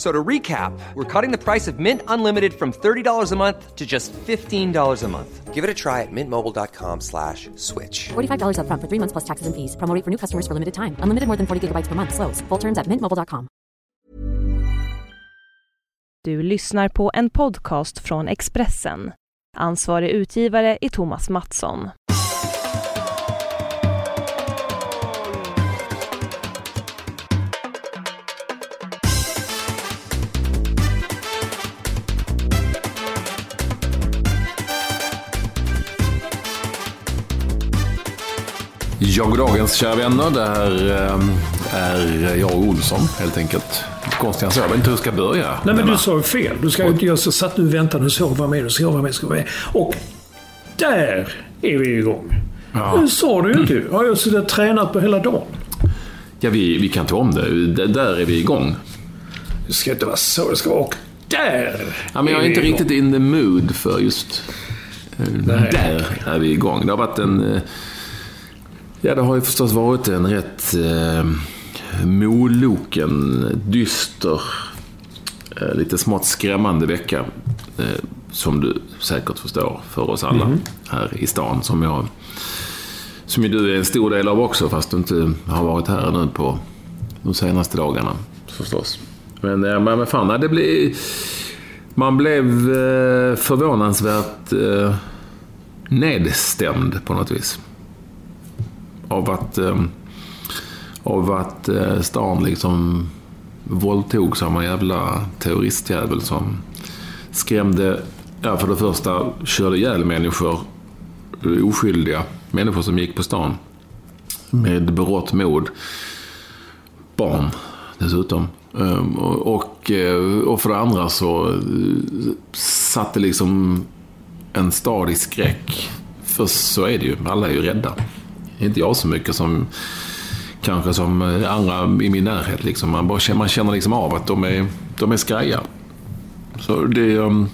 F- So to recap, we're cutting the price of Mint Unlimited from $30 a month to just $15 a month. Give it a try at mintmobile.com slash switch. $45 upfront for three months plus taxes and fees. Promo rate for new customers for limited time. Unlimited more than 40 gigabytes per month. Slows. Full terms at mintmobile.com. Du lyssnar på en podcast från Expressen. Ansvarig utgivare är Thomas Mattsson. Ja, goddagens kära vänner. Det här eh, är jag och Olsson helt enkelt. Konstigare än så. Jag vet inte hur jag ska börja. Nej, men du sa ju fel. Du ska ju inte... Jag satt nu och väntade och såg vad med och såg vad med. Ska vara med. Och där är vi igång. Ja. Det sa du ju inte. Har jag suttit och tränat på hela dagen. Ja, vi, vi kan ta om det. D- Där är vi igång. Det ska inte vara så det ska vara. Och där Ja, men jag är inte igång. riktigt in the mood för just... eh, Nej. Där är vi igång. Det har varit en... Ja, det har ju förstås varit en rätt eh, moloken, dyster, eh, lite smått skrämmande vecka. Eh, som du säkert förstår för oss alla här i stan. Som jag... Som ju du är en stor del av också, fast du inte har varit här nu på de senaste dagarna. Förstås. Men, eh, men men fan, nej, det blir... Man blev eh, förvånansvärt eh, nedstämd på något vis. Av att, eh, av att eh, stan liksom våldtog samma jävla terroristjävel som skrämde, ja för det första körde ihjäl människor, eh, oskyldiga människor som gick på stan. Med berått mod. Barn dessutom. Ehm, och, eh, och, för det andra så eh, satte liksom en stad i skräck. För så är det ju, alla är ju rädda. Inte jag så mycket som kanske som eh, andra i min närhet. Liksom. Man, bara, man känner liksom av att de är, de är skraja. Så det um,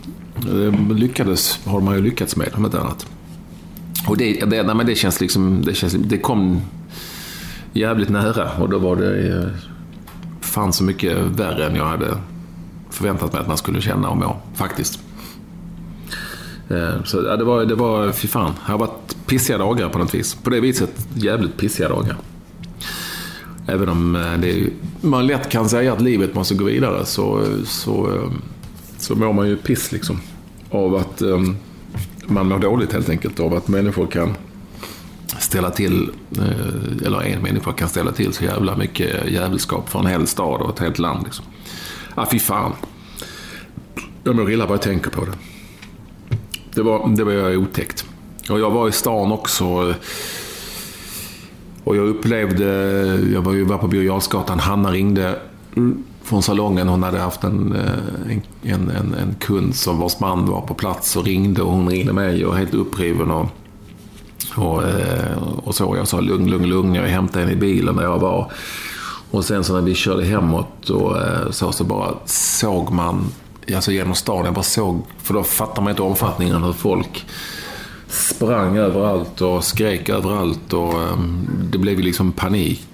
lyckades, har man ju lyckats med, om inte annat. Och det, det, nej, men det känns liksom, det, känns, det kom jävligt nära och då var det eh, fan så mycket värre än jag hade förväntat mig att man skulle känna och må, faktiskt. Eh, så ja, det var, det var, fy fan, det har varit pissiga dagar på något vis. På det viset jävligt pissiga dagar. Även om eh, det är, man lätt kan säga att livet måste gå vidare så, så, eh, så mår man ju piss liksom. Av att man mår dåligt helt enkelt. Av att människor kan ställa till, eller en människa kan ställa till så jävla mycket jävelskap för en hel stad och ett helt land. Liksom. Ah, fy fan. Jag mår illa bara jag tänker på det. Det var, det var otäckt. Och jag var i stan också. Och jag upplevde, jag var ju var på Birger Jarlsgatan, Hanna ringde från salongen. Hon hade haft en, eh, en, en, en, kund som vars man var på plats och ringde och hon ringde mig och helt uppriven. Och, och, eh, och så. Jag sa lugn, lugn, lugn. Jag hämtade henne i bilen där jag var. Och sen så när vi körde hemåt och eh, så, så bara såg man, alltså genom staden, jag bara såg, för då fattar man inte omfattningen hur folk sprang överallt och skrek överallt och ehm, det blev ju liksom panik.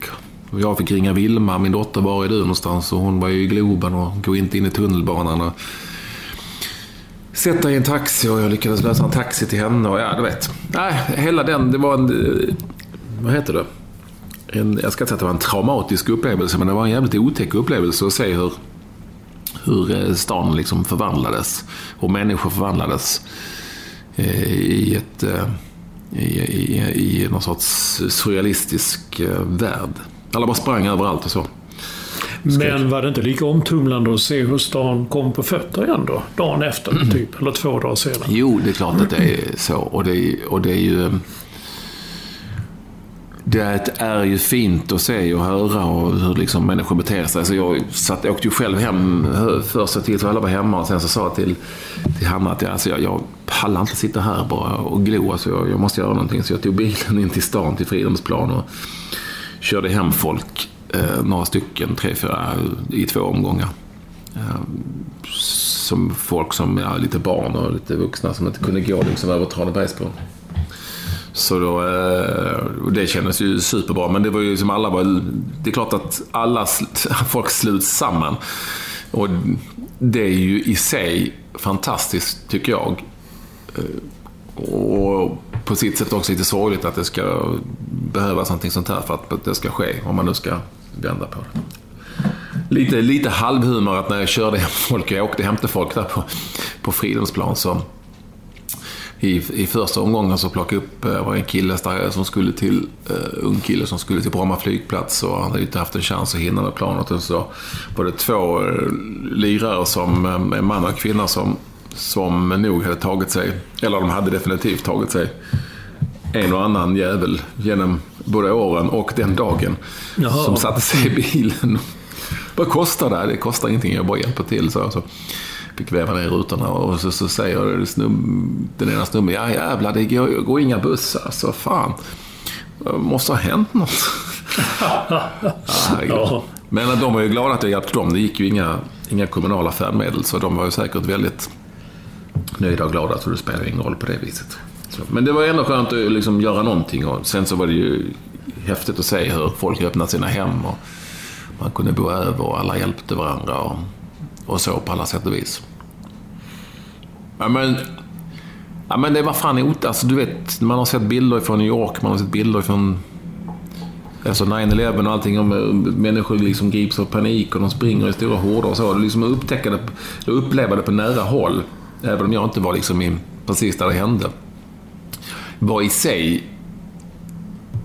Och Jag fick ringa Vilma, min dotter, var är du någonstans? Och hon var ju i Globen och går inte in i tunnelbanan. Och sätta i en taxi och jag lyckades lösa en taxi till henne och ja, du vet. Nej, hela den, det var en, eh, vad heter det? En, jag ska inte säga att det var en traumatisk upplevelse, men det var en jävligt otäck upplevelse att se hur, hur eh, stan liksom förvandlades och människor förvandlades eh, i ett eh, i, i, i någon sorts surrealistisk värld. Alla bara sprang överallt och så. Men var det inte lika omtumlande att se hur stan kom på fötter igen då? Dagen efter, typ. Eller två dagar senare. Jo, det är klart att det är så. Och det är, och det är ju... Det är ju fint att se och höra och hur liksom människor beter sig. Så jag satt, åkte ju själv hem först till så alla var hemma och sen så sa jag till, till Hanna att jag, alltså jag, jag pallar inte sitta här bara och glo. Alltså jag, jag måste göra någonting. Så jag tog bilen in till stan, till Fridhemsplan och körde hem folk. Eh, några stycken, tre, fyra, i två omgångar. Eh, som folk som, ja, lite barn och lite vuxna som inte kunde gå liksom över Tranebergsbron. Så då, eh, och det kändes ju superbra. Men det var ju som alla var... Det är klart att alla folk sluts samman. Och det är ju i sig fantastiskt, tycker jag. Eh, och på sitt sätt också lite sorgligt att det ska behövas någonting sånt här för att det ska ske, om man nu ska vända på det. Lite, lite halvhumor att när jag körde hem folk, jag åkte hem till folk där på, på Fridhemsplan, så i, i första omgången så plockade jag upp eh, var en kille som skulle till, uh, ung kille som skulle till Bromma flygplats och han hade inte haft en chans att hinna med planet. Och så var det två uh, lirare, som, en man och kvinna, som, som nog hade tagit sig, eller de hade definitivt tagit sig en och annan jävel genom både åren och den dagen. Jaha. Som satte sig i bilen. Vad kostar det? Det kostar ingenting, jag bara hjälper till. Så, så fick väva ner rutorna och så, så säger snum, den ena snubben, ja jävlar det går, går inga bussar. Så fan, måste ha hänt något. ja, Men de var ju glada att jag hjälpte dem. Det gick ju inga, inga kommunala färdmedel så de var ju säkert väldigt nöjda och glada så det spelar ingen roll på det viset. Så, men det var ändå skönt att liksom göra någonting och sen så var det ju häftigt att se hur folk öppnade sina hem och man kunde bo över och alla hjälpte varandra. Och, och så på alla sätt och vis. Ja, men, ja, men det var fan ot... Alltså, du vet, man har sett bilder från New York, man har sett bilder från alltså 9-11 och allting. Om människor liksom grips av panik och de springer i stora horder och så. Liksom upptäcka det, uppleva det på nära håll. Även om jag inte var liksom i, precis där det hände. Var i sig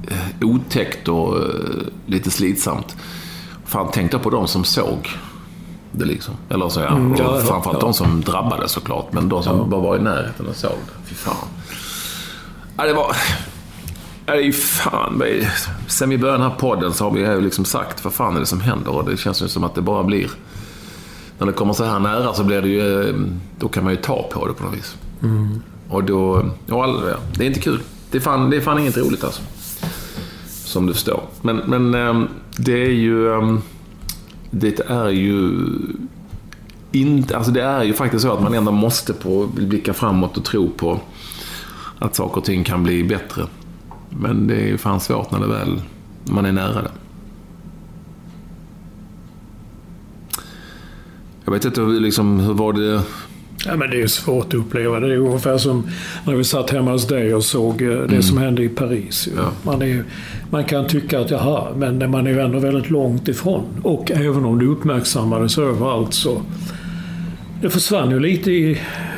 eh, otäckt och eh, lite slitsamt. Fan, då på de som såg det liksom. Eller så, ja. Mm, ja, framförallt ja. de som drabbades såklart. Men de som ja. bara var i närheten och såg det. Fy fan. Ja, det var... Ja, det är ju fan... Sen vi började den här podden så har vi ju liksom sagt vad fan är det som händer. Och det känns ju som att det bara blir... När det kommer så här nära så blir det ju... Då kan man ju ta på det på något vis. Mm. Och då... Ja, det är inte kul. Det är fan, det är fan inget roligt alltså. Som du förstår. Men, men ehm, det är ju... Det är ju inte, alltså det är ju faktiskt så att man ändå måste på, blicka framåt och tro på att saker och ting kan bli bättre. Men det är ju fan svårt när det väl, man är nära det. Jag vet inte, liksom, hur var det Ja, men det är svårt att uppleva. Det är ungefär som när vi satt hemma hos dig och såg eh, det mm. som hände i Paris. Ja. Man, är, man kan tycka att jaha, men man är ju ändå väldigt långt ifrån. Och även om det uppmärksammades överallt så det försvann ju lite i,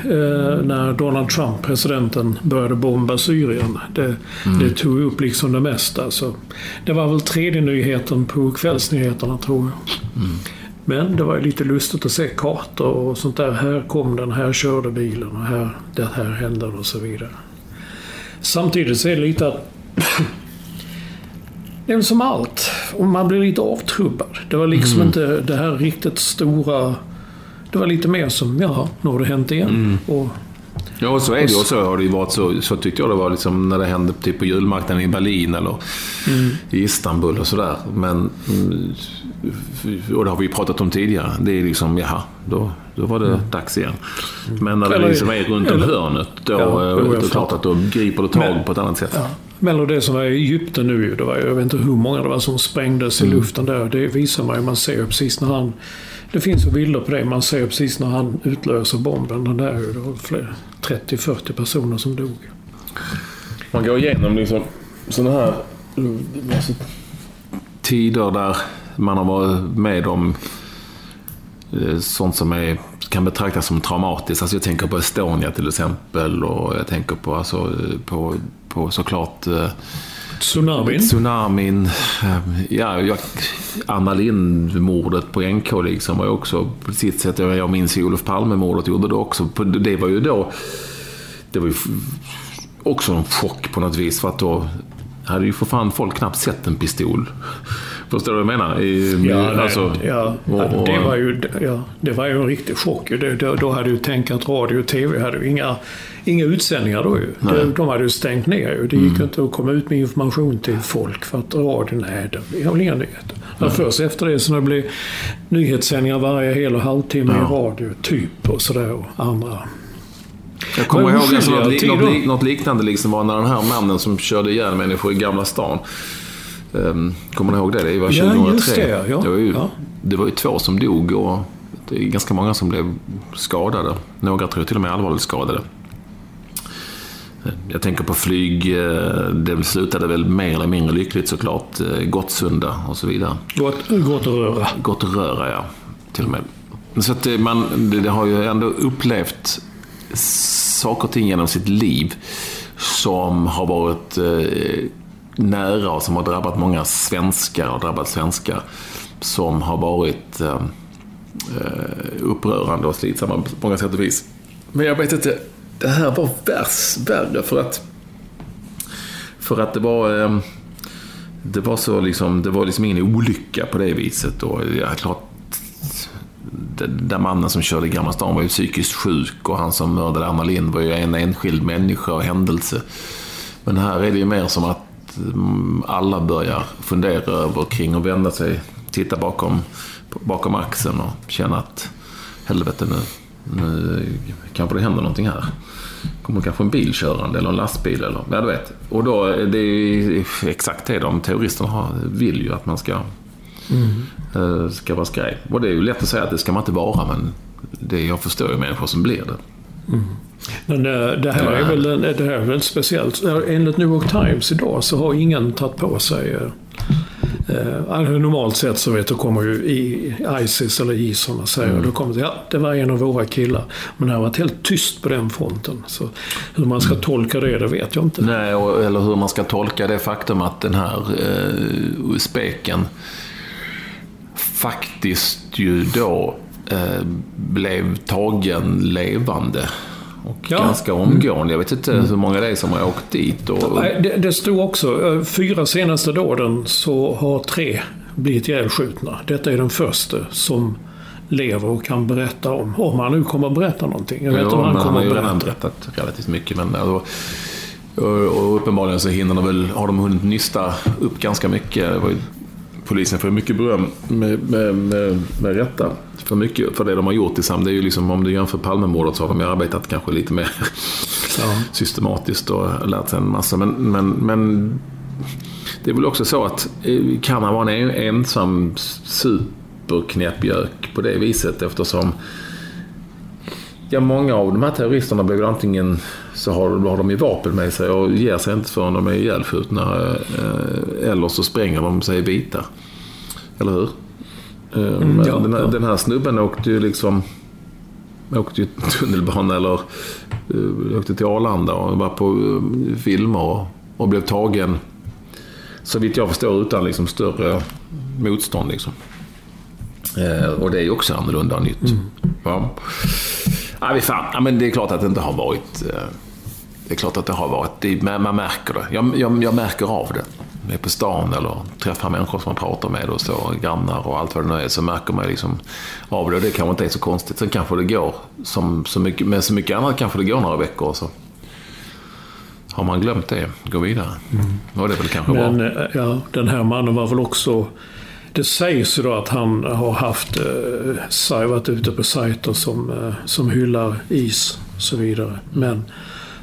eh, när Donald Trump, presidenten, började bomba Syrien. Det, mm. det tog upp liksom det mesta. Så det var väl tredje nyheten på kvällsnyheterna tror jag. Mm. Men det var lite lustigt att se kartor och sånt där. Här kom den, här körde bilen och här, det här hände och så vidare. Samtidigt så är det lite att det är som allt. Och man blir lite avtrubbad. Det var liksom mm. inte det här riktigt stora... Det var lite mer som, jaha, nu har det hänt igen. Mm. Och, ja, så är det. Och så har det ju varit. Så, så tyckte jag det var liksom när det hände typ på julmarknaden i Berlin eller mm. i Istanbul och sådär. Men mm, och det har vi ju pratat om tidigare. Det är liksom, jaha, då, då var det mm. dags igen. Men när det liksom är runt om hörnet, då, ja, då är det klart att då griper det tag men, på ett annat sätt. Ja. Eller det som var i Egypten nu, det var, jag vet inte hur många det var som sprängdes mm. i luften där. Det visar man ju, man ser precis när han... Det finns ju bilder på det, man ser precis när han utlöser bomben. Den där, det var 30-40 personer som dog. Man går igenom liksom sådana här alltså, tider där man har varit med om eh, sånt som är, kan betraktas som traumatiskt. Alltså jag tänker på Estonia till exempel och jag tänker på, alltså, på, på såklart eh, Tsunamin? Tsunamin. Eh, ja, jag, Anna Lindh-mordet på NK liksom var ju också på sitt sätt, jag minns ju Olof Palme-mordet gjorde det också. Det var ju då, det var ju också en chock på något vis. För att då hade ju för fan folk knappt sett en pistol. Förstår du vad jag menar? I, Ja, alltså, ja, och- och- det, var ju, ja, det var ju en riktig chock. Det, då, då hade ju tänkt att radio och tv hade ju inga, inga utsändningar då ju. De, de hade ju stängt ner ju. Det gick Mm. inte att komma ut med information till folk för att radion, nej, det har väl inga nyheter. Men först efter det så det blev nyhetssändningar varje hel och halvtimme i radio, typ och sådär. Och andra. Jag kommer ihåg alltså, något, något liknande liksom var när den här mannen som körde ihjäl människor i Gamla stan. Um, kommer ni ihåg det? Det var Ja, 2003. just det, ja. Det, var ju, Ja. det var ju två som dog och det är ganska många som blev skadade. Några tror jag till och med allvarligt skadade. Jag tänker på flyg. eh, Det slutade väl mer eller mindre lyckligt såklart. Eh, Gottsunda och så vidare. Gott, gott att röra. Gott att röra, ja. Till och med. Så att det, man, det, har ju ändå upplevt saker och ting genom sitt liv som har varit eh, nära och som har drabbat många svenskar och drabbat svenskar. Som har varit ehm, eh, upprörande och slitsamma på många sätt och vis. Men jag vet inte, det här var värst, värre för att för att det var eh, det var så liksom, det var liksom ingen olycka på det viset. Och ja, klart, den där mannen som körde i Gamla stan var ju psykiskt sjuk och han som mördade Anna Lindh var ju en enskild människa och händelse. Men här är det ju mer som att alla börjar fundera över kring och vända sig, titta bakom, bakom axeln och känna att helvete nu, nu kanske det händer någonting här. Kommer kanske en bil körande eller en lastbil eller, ja du vet. Och då, är det är exakt det de terroristerna vill ju att man ska, eh, ska vara skraj. Och det är ju lätt att säga att det ska man inte vara men det, jag förstår ju människor som blir det. Men det, det, här är väl, det här är väl speciellt. Enligt New York Times idag så har ingen tagit på sig... Eh, eh, normalt sett så vet du kommer ju i Isis eller IS som man säger. Mm. Då kommer det ja, det var en av våra killar. Men det har varit helt tyst på den fronten. Så hur man ska tolka det, det vet jag inte. Nej, och, eller hur man ska tolka det faktum att den här eh, speken faktiskt ju då eh, blev tagen levande. Och Ja. Ganska omgående. Jag vet inte hur många det är som har åkt dit. Och, det, det stod också, eh, fyra senaste dåden så har tre blivit ihjälskjutna. Detta är den första som lever och kan berätta om. Om han nu kommer att berätta någonting. Jag vet inte Ja, om han han kommer har att berätta. berättat relativt mycket. Men, alltså, och, uppenbarligen så hinner de väl, har de hunnit nysta upp ganska mycket. Polisen får mycket beröm med, med, med, med rätta för mycket för det de har gjort tillsammans. Det är ju liksom, om du jämför Palmemordet så har de ju arbetat kanske lite mer Ja. systematiskt och lärt sig en massa. Men, men, men det är väl också så att eh, kan han vara en ensam superknäppjök på det viset eftersom Ja, många av de här terroristerna blir antingen så har, har de ju vapen med sig och ger sig inte förrän de är ihjälskjutna. eh, Eller så spränger de sig vita. Eller hur? Eh, men ja, den, här, ja. den här snubben åkte ju liksom åkte ju tunnelbana eller uh, åkte till Arlanda och var på uh, filmer och, och blev tagen så vitt jag förstår utan liksom större motstånd. Liksom. Eh, och det är ju också annorlunda och nytt. Ja. Ja, vi fan. Ja, men det är klart att det inte har varit... eh, Det är klart att det har varit... Det, men man märker det. Jag, jag, jag märker av det. Är på stan eller träffar människor som man pratar med och så, grannar och allt vad det nu är, så märker man liksom av det. Och det kanske inte är så konstigt. Sen kanske det går, som så mycket, med så mycket annat kanske det går några veckor och så har man glömt det, gå vidare. Och det är väl kanske Men bra. eh, ja, den här mannen var väl också... Det sägs ju då att han har haft, eh, varit ute på sajter som, eh, som hyllar is och så vidare. Men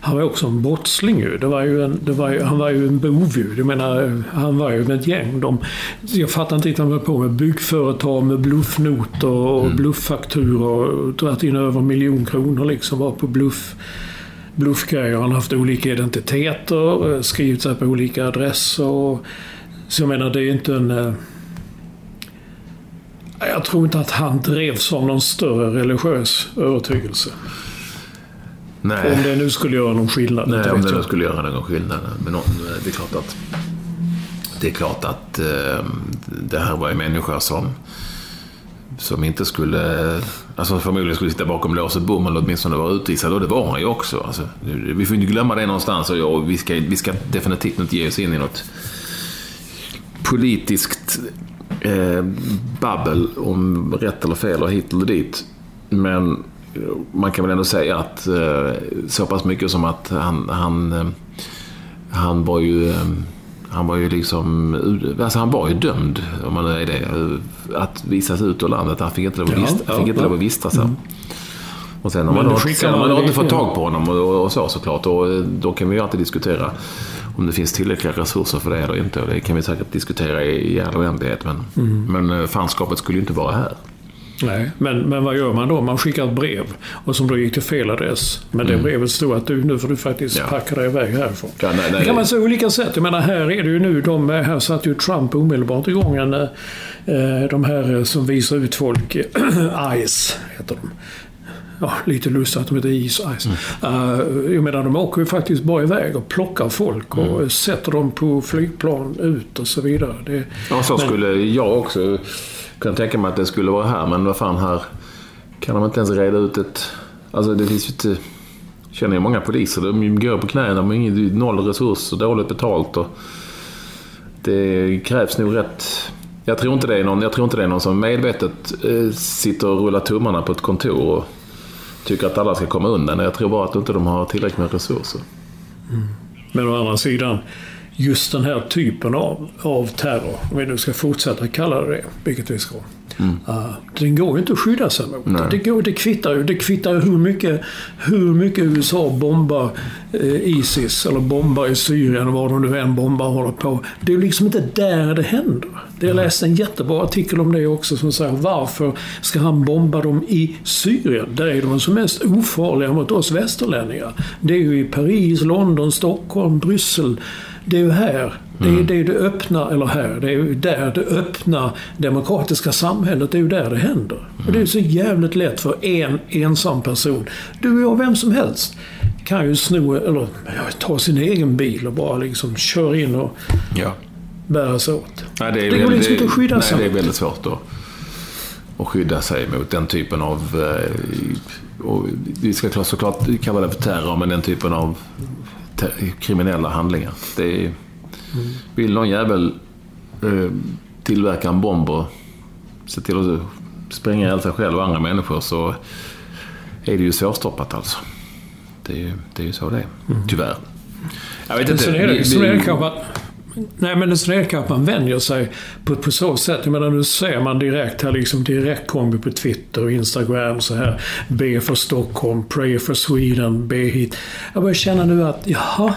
han var också en brottsling ju. Det var ju en, det var ju, han var ju en bov ju. Jag menar, han var ju med ett gäng. De, jag fattar inte riktigt vad han var på med. Byggföretag med bluffnotor och blufffakturor. och Dragit in över en miljon kronor liksom. Var på bluff bluffgrejer. Han har haft olika identiteter, eh, skrivit sig på olika adresser. och- Så jag menar, det är inte en... eh, Jag tror inte att han drevs av någon större religiös övertygelse. Om Nej, det nu skulle göra någon skillnad. nej om det nu skulle göra någon skillnad. Men någon, det är klart att det är klart att eh, det här var en människa som, som inte skulle, alltså förmodligen skulle sitta bakom lås och bom eller åtminstone vara utvisad. Och det var han ju också. Alltså, vi får inte glömma det någonstans och vi ska, vi ska definitivt inte ge oss in i något politiskt eh, babbel om rätt eller fel och hit eller dit. Men man kan väl ändå säga att eh, så pass mycket som att han, han, eh, han var ju eh, han var ju liksom, alltså han var ju dömd, om man är det, att visas ut ur landet. Han fick inte lov att, ja, fick inte lov att vistas här. Mm. Och sen har man, då, sen har man inte fått tag på honom och, och, så såklart. Och då kan vi ju alltid diskutera om det finns tillräckliga resurser för det eller inte. Och det kan vi säkert diskutera i, i all oändlighet. Men, mm. men fanskapet skulle ju inte vara här. Nej, men, men vad gör man då? Man skickar ett brev och som då gick till fel adress. Men det mm. brevet stod att du, nu får du faktiskt ja. packa dig iväg härifrån. Ja, nej, nej, det kan man säga olika sätt. Jag menar här är det ju nu, de, här satte ju Trump omedelbart igång en, eh, de här som visar ut folk, ICE heter de. Ja, lite lustigt att de heter is Ice. Mm. Uh, jag menar, de åker ju faktiskt bara iväg och plockar folk och mm. sätter dem på flygplan ut och så vidare. Det, ja, så men, skulle jag också kunde tänka mig att det skulle vara här, men vad fan här kan de inte ens reda ut ett... Alltså det finns ju inte... Jag känner ju många poliser, de går på knäna, de har noll resurser, dåligt betalt och... Det krävs nog rätt... Jag tror inte det är någon, jag tror inte det är någon som medvetet eh, sitter och rullar tummarna på ett kontor och tycker att alla ska komma undan. Jag tror bara att inte de har tillräckligt med resurser. Mm. Men å andra sidan, just den här typen av, av terror, om vi nu ska fortsätta kalla det det, vilket vi ska. Mm. Uh, den går ju inte att skydda sig mot. Det, går, det kvittar ju. Det kvittar ju hur mycket, hur mycket USA bombar eh, Isis eller bombar i Syrien var de nu än bombar håller på. Det är liksom inte där det händer. Jag läste en jättebra artikel om det också som säger varför ska han bomba dem i Syrien? Där är de som mest ofarliga mot oss västerlänningar. Det är ju i Paris, London, Stockholm, Bryssel. Det är ju här. Det är mm. det, det öppna, eller här, det är ju där det öppna demokratiska samhället, det är ju där det händer. Och det är så jävligt lätt för en ensam person. Du och jag, vem som helst, kan ju sno, eller ta sin egen bil och bara liksom köra in och ja. bära sig åt. Nej, det, är det går liksom inte att skydda sig Nej, det är väldigt svårt att, att skydda sig mot den typen av eh, och vi ska såklart kalla det för terror, men den typen av kriminella handlingar. Det är, mm. Vill någon jävel eh, tillverka en bomb och se till att spränga ihjäl sig själv och andra människor så är det ju svårstoppat alltså. Det är ju, det är ju så det är, mm. tyvärr. Jag vet inte. Sen är det, sen är det kanske Nej, men sen är det att man vänjer sig på, på så sätt. Jag menar, nu ser man direkt här, liksom direktkombi på Twitter och Instagram så här. B för Stockholm, Pray for Sweden, B hit. Jag börjar känna nu att, jaha.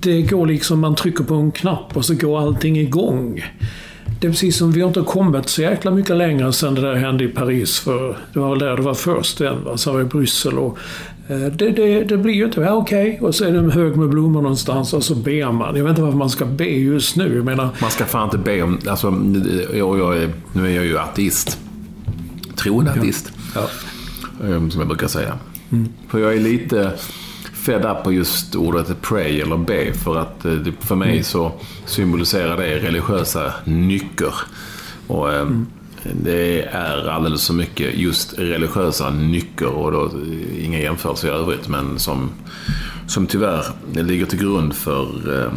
Det går liksom, man trycker på en knapp och så går allting igång. Det är precis som vi har inte kommit så jäkla mycket längre sedan det där hände i Paris. För det var väl där det var först. Sen var det Bryssel och det, det, det, blir ju inte, ja, okej, okay. och så är det en hög med blommor någonstans och så ber man. Jag vet inte varför man ska be just nu. Jag menar... Man ska fan inte be om, alltså, jag, jag är, nu är jag ju ateist. Troende ateist. Ja. Ja. Ehm, som jag brukar säga. Mm. För jag är lite fed up på just ordet pray eller be. För att eh, för mig mm. så symboliserar det religiösa nycker. Och, ehm, mm det är alldeles för mycket just religiösa nycker och då eh, inga jämförelser i övrigt men som, som tyvärr ligger till grund för eh,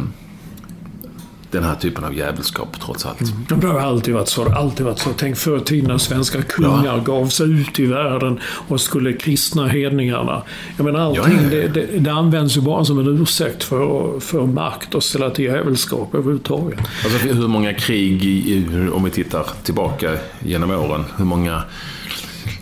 den här typen av jävelskap trots allt. Mm. Det har alltid varit så. alltid varit så. Tänk förr i tiden när svenska kungar ja. gav sig ut i världen och skulle kristna hedningarna. Jag menar allting ja, ja, det, det, det, används ju bara som en ursäkt för, för makt och ställa till jävelskap överhuvudtaget. Alltså hur många krig, om vi tittar tillbaka genom åren, hur många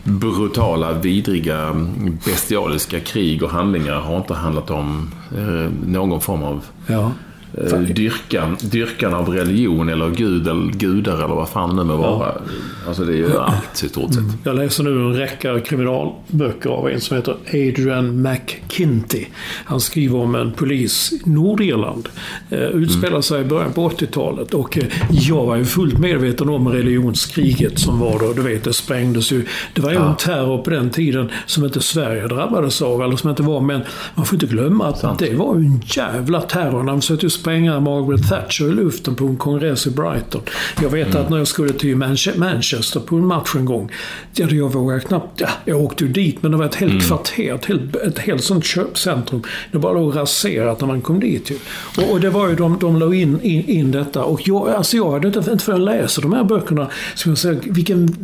brutala, vidriga, bestialiska krig och handlingar har inte handlat om eh, någon form av ja. Eh, dyrkan, dyrkan av religion eller gud eller gudar eller vad fan det nu må vara. Ja. Alltså det är ju allt i stort sett. Mm. Jag läser nu en räcka kriminalböcker av en som heter Adrian McKinty. Han skriver om en polis i Nordirland. Eh, utspelar mm. sig i början på 80-talet och eh, jag var ju fullt medveten om religionskriget som var då. Du vet, det sprängdes ju. Det var ju ja. en terror på den tiden som inte Sverige drabbades av, eller som inte var. Men man får inte glömma att Sant. det var ju en jävla terror. de försökte spränga Margaret Thatcher i luften på en kongress i Brighton. Jag vet mm. att när jag skulle till Manchester på en match en gång. Ja, jag vågade knappt... Ja, jag åkte ju dit men det var ett helt mm. kvarter, ett helt, ett helt sånt köpcentrum. Det bara låg raserat när man kom dit ju. Och, och det var ju de, de la in, in, in detta. Och jag, alltså jag hade inte, inte förrän jag läser de här böckerna, som jag säger, vilken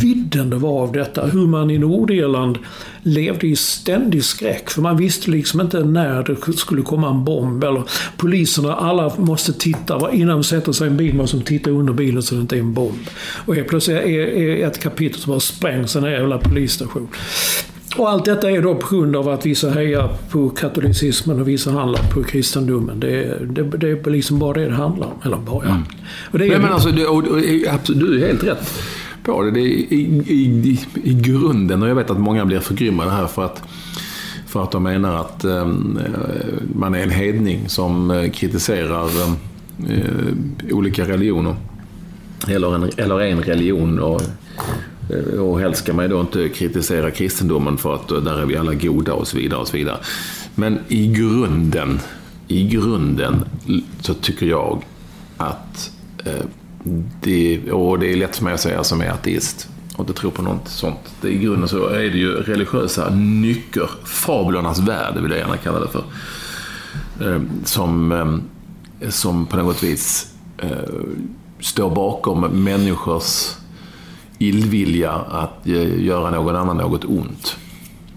vidden det var av detta. Hur man i Nordirland levde i ständig skräck. För man visste liksom inte när det skulle komma en bomb. Eller poliserna, alla måste titta. Innan de sätter sig i en bil måste de titta under bilen så det inte är en bomb. Och helt plötsligt är, är ett kapitel som bara sprängs en jävla polisstation. Och allt detta är då på grund av att vissa hejar på katolicismen och vissa handlar på kristendomen. Det, det, det är liksom bara det det handlar om. Eller bara, ja. Mm. Och det är, Nej, men alltså, du, och, du är helt rätt på det. det är i, i, i, grunden, och jag vet att många blir förgrymmade här för att, för att de menar att eh, man är en hedning som eh, kritiserar eh, olika religioner. Eller en, eller en religion. Och, eh, och helst ska man ju då inte kritisera kristendomen för att eh, där är vi alla goda och så vidare. och så vidare. Men i grunden, i grunden så tycker jag att eh, det, och det är lätt för mig att säga som är ateist och inte tror på något sånt. Det, I grunden så är det ju religiösa nycker, fablernas värld vill jag gärna kalla det för. Eh, som, eh, som på något vis eh, står bakom människors illvilja att göra någon annan något ont.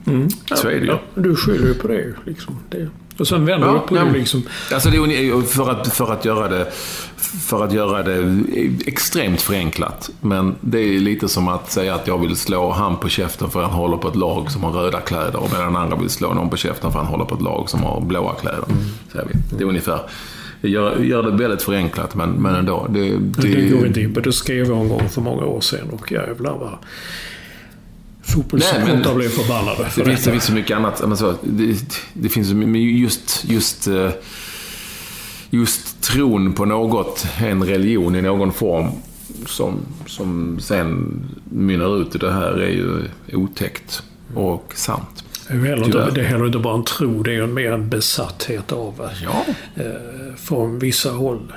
Mm. Så är det ju. Ja, du skyller ju på det. Liksom. det och sen vänder ja, du på det liksom. Alltså det för, att, för, att göra det, för att göra det extremt förenklat. Men det är lite som att säga att jag vill slå han på käften för att han håller på ett lag som har röda kläder. Och medan den andra vill slå någon på käften för att han håller på ett lag som har blåa kläder. Mm. Så det är ungefär. Det gör, gör det väldigt förenklat, men, men ändå. Det, det, det går inte in på. Det skrev jag en gång för många år sedan och jävlar vad fotbollssupportrar blev förbannade. För det, finns, det finns så mycket annat. Men så, det, det finns just, just, eh, just tron på något, en religion i någon form, som, som sen mynnar ut i det här är ju otäckt och sant. Det är, heller inte, det är heller inte bara en tro, det är mer en besatthet av ja. eh, från vissa håll.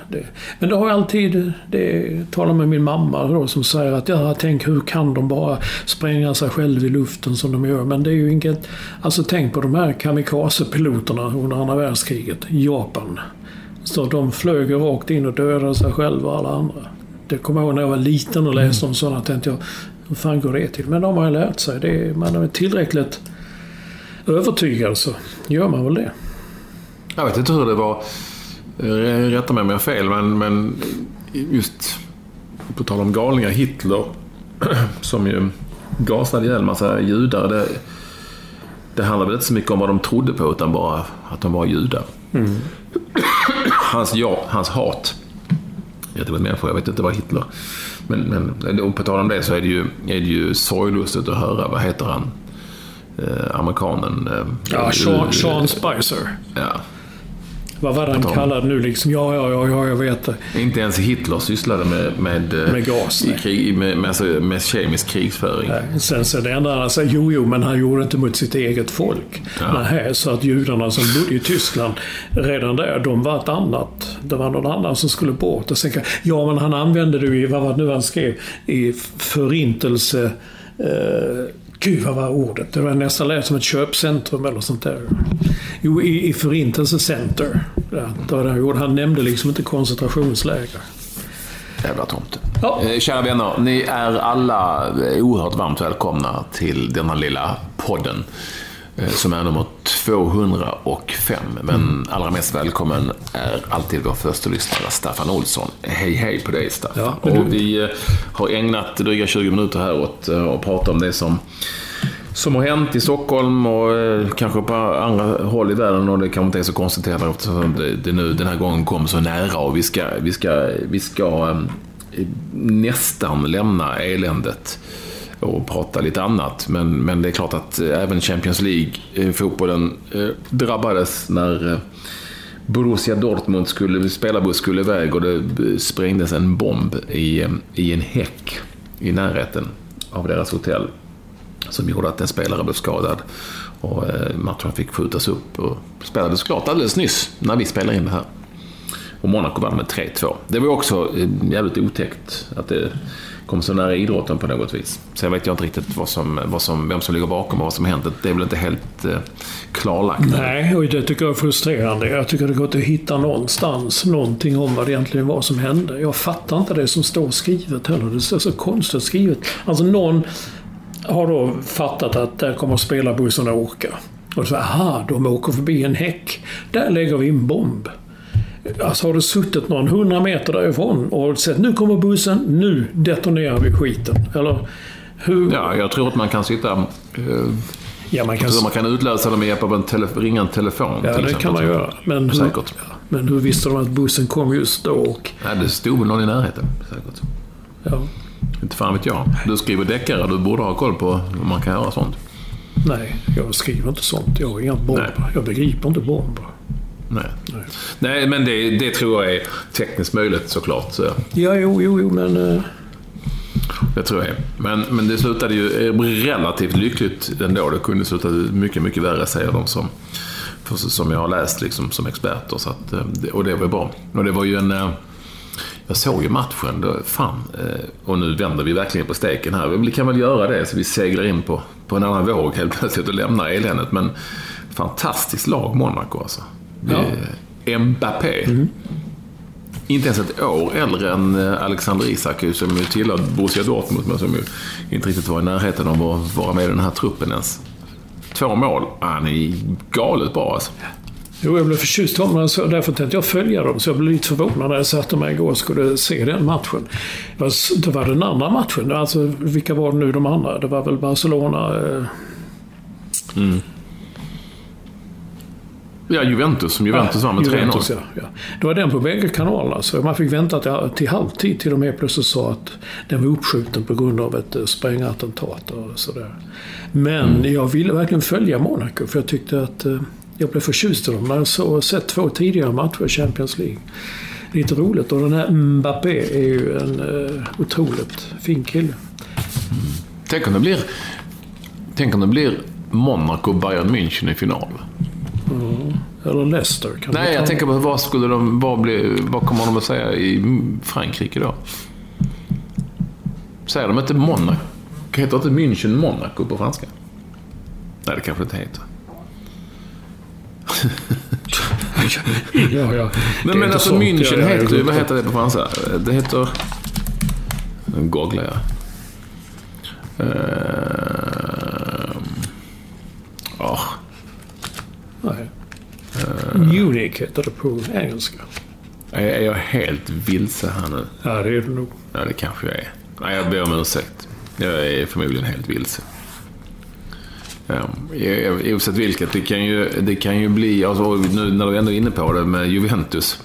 Men det har alltid, det talar med min mamma då, som säger att ja, tänk hur kan de bara spränga sig själv i luften som de gör. Men det är ju inget, alltså tänk på de här kamikazepiloterna under andra världskriget Japan. Så de flög rakt in och dödade sig själva och alla andra. Det kommer jag ihåg när jag var liten och läste om sådana. tänkte jag, hur fan går det till? Men de har ju lärt sig. Det är, man är tillräckligt övertygad så gör man väl det. Jag vet inte hur det var. Rätta mig om jag har fel, men, men just på tal om galningar, Hitler som ju gasade ihjäl en massa judar. Det, det handlar väl inte så mycket om vad de trodde på utan bara att de var judar. Mm. Hans, ja, hans hat gentemot människor, jag vet inte vad Hitler... Men, men på tal om det så är det ju, är det ju sorglustigt att höra, vad heter han? Eh, amerikanen. Eh, ja, Sean, Sean Spicer. Ja. Vad var han kallade nu liksom? Ja, ja, ja, ja, jag vet det. Inte ens Hitler sysslade med, med, eh, med gas. I krig, med, med, alltså, med kemisk krigföring. Nej. Sen det enda han säger, jo, jo, men han gjorde inte mot sitt eget folk. Ja. Nej, så att judarna som bodde i Tyskland, redan där, de var ett annat. Det var någon annan som skulle bort. Och sen, ja, men han använde det i, vad var det nu han skrev, i förintelse... Eh, Gud, vad var ordet? Det var nästan lät som ett köpcentrum eller sånt där. Jo, i, i Förintelsecenter. Ja, han nämnde liksom inte koncentrationsläger. Jävla tomte. Ja. Eh, kära vänner, ni är alla oerhört varmt välkomna till denna lilla podden. Eh, som är nummer 205. Men mm. allra mest välkommen är alltid vår första lyssnare Staffan Olsson. Hej hej på dig Staffan. Ja, och vi eh, har ägnat dryga 20 minuter här åt eh, att prata om det som som har hänt i Stockholm och kanske på andra håll i världen. Och det kanske inte är så konstigt heller eftersom det, det nu den här gången kom så nära. Och vi ska, vi ska, vi ska nästan lämna eländet och prata lite annat. Men, men det är klart att eh, även Champions League-fotbollen eh, eh, drabbades när Borussia Dortmund skulle, spelarbuss skulle iväg och det sprängdes en bomb i, i en häck i närheten av deras hotell. Som gjorde att en spelare blev skadad. Och matchen fick skjutas upp och spelades klart alldeles nyss när vi spelade in det här. Och Monaco vann med 3-2. Det var också jävligt otäckt att det kom så nära idrotten på något vis. Sen vet jag inte riktigt vad som, vad som, vem som ligger bakom och vad som har hänt. Det är väl inte helt eh, klarlagt. Nej, och det tycker jag är frustrerande. Jag tycker det går att hitta någonstans någonting om vad det egentligen var som hände. Jag fattar inte det som står skrivet heller. Det står så konstigt skrivet. Alltså någon har då fattat att där kommer spelarbussen att åka. Och så, aha, de åker förbi en häck. Där lägger vi en bomb. Alltså har du suttit någon hundra meter därifrån och sett nu kommer bussen, nu detonerar vi skiten. Eller hur? Ja, jag tror att man kan sitta... Eh, ja, man kan, jag tror man kan utlösa det med hjälp av en tele, ringa en telefon. Ja, det exempel. kan man göra. Men hur, Säkert. Men hur visste de att bussen kom just då? Och, Ja, det stod väl någon i närheten. Säkert. ja, Inte fan vet jag. Du skriver deckare, du borde ha koll på om man kan göra sånt. nej, jag skriver inte sånt. Jag har inga bomber. Jag begriper inte bomber. Nej, Nej men det, det tror jag är tekniskt möjligt såklart. Så Ja, jo, jo, jo, men... eh, Det tror jag. Men, men det slutade ju relativt lyckligt ändå. Det kunde sluta mycket, mycket värre säger de som, som jag har läst liksom, som experter. Så att, eh, och det var bra. Och det var ju en... eh, Jag såg ju matchen. Då, fan. eh, Och nu vänder vi verkligen på steken här. Vi kan väl göra det så vi seglar in på, på en annan våg helt plötsligt och lämnar eländet. Men fantastiskt lag Monaco alltså. Ja. Eh, Mbappé. Inte ens ett år äldre än eh, Alexander Isak som ju tillhör Borussia Dortmund men som ju inte riktigt var i närheten av att vara med i den här truppen ens. Två mål. Han är galet bra alltså. Jo, jag blev förtjust i honom, så därför tänkte jag följa dem. Så jag blev lite förvånad när jag satte mig igår och skulle se den matchen. Det var, den andra matchen. Alltså, vilka var det nu de andra? Det var väl Barcelona... Eh, Ja, Juventus som Juventus vann med 3-0. Juventus, ja, ja. Det var den på bägge kanalerna. Så man fick vänta till, till halvtid till de helt plötsligt sa att den var uppskjuten på grund av ett eh, sprängattentat och sådär. Men Mm. jag ville verkligen följa Monaco för jag tyckte att eh, jag blev förtjust i dem. Jag har sett två tidigare matcher i Champions League. Lite roligt. Och den här Mbappé är ju en uh, otroligt fin kille. Tänk om det blir... Tänk om det blir Monaco-Bayern München i final. Eller Leicester. Kan Nej, jag tänker på vad skulle de... Vad, bli, vad kommer de att säga i Frankrike då? Säger de inte Monaco? Heter inte München Monaco på franska? Nej, det kanske det inte heter. Ja, ja. Nej, men alltså. München Ja, heter ju... Vad heter det på franska? Det heter... Nu googlar jag. Åh, Nej. Munich heter det på engelska. är är jag helt vilse här nu? Ja, det är det nog. Ja, det kanske jag är. Nej, jag ber om ursäkt. Jag är förmodligen helt vilse. Ja, i- oavsett vilket, det kan ju, det kan ju bli, alltså, nu när du ändå är inne på det med Juventus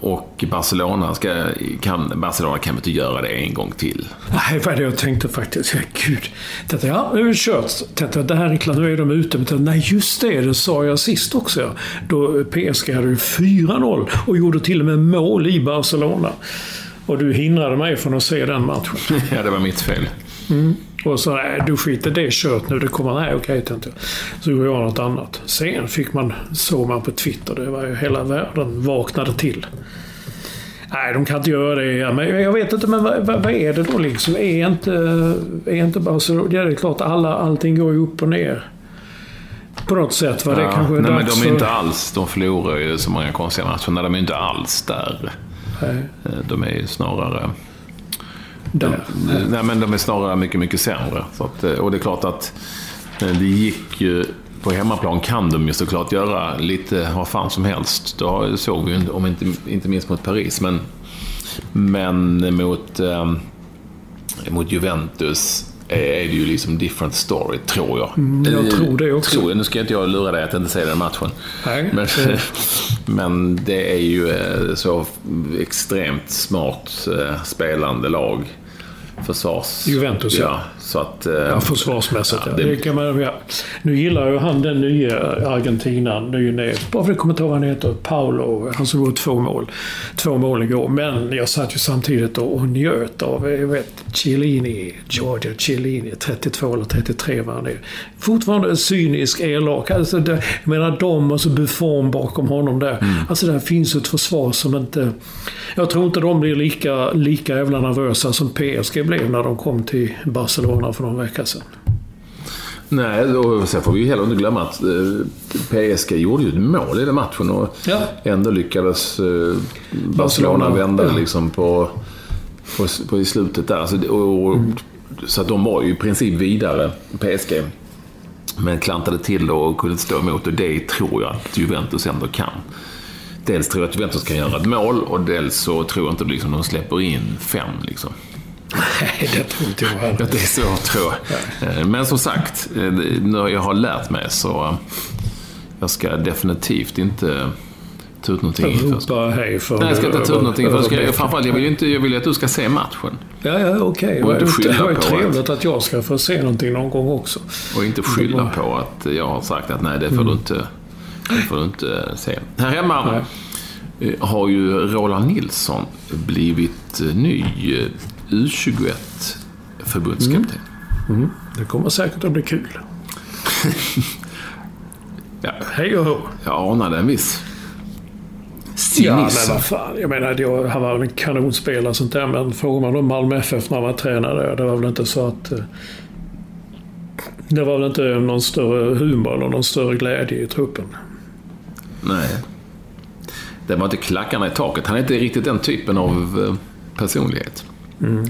och Barcelona, ska, kan, Barcelona kan inte göra det en gång till? Nej, vad det jag tänkte faktiskt? Gud. Tänkte, ja, nu är det kört. Tänkte, det här är klart, nu är de ute. Men tänkte, nej, just det, det sa jag sist också. Då PSG hade ju 4-0 och gjorde till och med mål i Barcelona. Och du hindrade mig från att se den matchen. Ja, det var mitt fel. Och så, nej, du skiter det kört nu. Det kommer, nej okej, tänkte jag. Så gjorde jag något annat. Sen fick man, såg man på Twitter, det var ju hela världen vaknade till. Nej, de kan inte göra det. Ja, men jag vet inte, men vad, vad, vad är det då liksom? Är inte, är inte bara så... Ja, det är klart, alla, allting går ju upp och ner. På något sätt. Vad det Ja, kanske nej, men de är inte alls, de förlorar ju så många konstiga matcher. Nej, de är inte alls där. Nej, Eh, De är ju snarare... där. Nej, men de är snarare mycket, mycket sämre. Att, eh, och det är klart att eh, det gick ju... På hemmaplan kan de ju såklart göra lite vad fan som helst. Då såg vi ju, om inte, inte minst mot Paris, men, men mot, eh, mot Juventus är det ju liksom different story, tror jag. Mm, jag tror det också. Tror jag. Nu ska inte jag lura dig att inte se den matchen. Nej, Men, det- men det är ju eh, så extremt smart spelande lag. Försvars... Juventus, ja. Så att, eh, Ja, försvarsmässigt. Ja, det- det kan man, ja. Nu gillar ju han den nya argentinaren, ny ner. Bara för det kommer inte ihåg vad han heter. Paolo. Han som gjorde två mål. Två mål igår. Men jag satt ju samtidigt och, och njöt av, jag vet, Chiellini. Giorgio Chiellini. 32 eller 33 var han är. Fortfarande cynisk, elak. Alltså det, jag menar de och så Buffon bakom honom där. Mm. Alltså där finns ett försvar som inte... Jag tror inte de blir lika, lika jävla nervösa som PSG blev när de kom till Barcelona för någon vecka sedan. Nej, och sen får vi ju heller inte glömma att eh, PSG gjorde ju ett mål i den matchen och Ja. ändå lyckades eh, Barcelona Barcelona, vända ja. liksom på, på, på i slutet där. Så, det- och, och, Mm. så att de var ju i princip vidare, PSG. Men klantade till och kunde inte stå emot och det tror jag att Juventus ändå kan. Dels tror jag att Juventus kan göra ett mål och dels så tror jag inte liksom de släpper in fem. Liksom. Nej, det tror inte jag heller. Det är svårt att tro. Men som sagt, eh, när jag har lärt mig så eh, jag ska definitivt inte ta ut någonting Ropa hej för Nej, jag ska inte ta ut någonting. För jag ska, framförallt, jag vill ju inte, jag vill att du ska se matchen. Ja, ja, okej. Okay. Det var ju trevligt att jag ska få se någonting någon gång också. Och inte skylla på att jag har sagt att nej, det får, mm. du, inte, det får du inte se. Här hemma nej. Eh, har ju Roland Nilsson blivit ny U21-förbundskapten. Mm. Mm. Det kommer säkert att bli kul. ja. Hej och hå. Jag anade en viss cynism. Ja, men vad fan. Jag menar, jag, han var väl en kanonspelare och sånt där. Men frågar man om Malmö FF när han tränade, det var väl inte så att... Eh, det var väl inte någon större humor eller någon större glädje i truppen. Nej. Det var inte klackarna i taket. Han är inte riktigt den typen av eh, personlighet. Mm.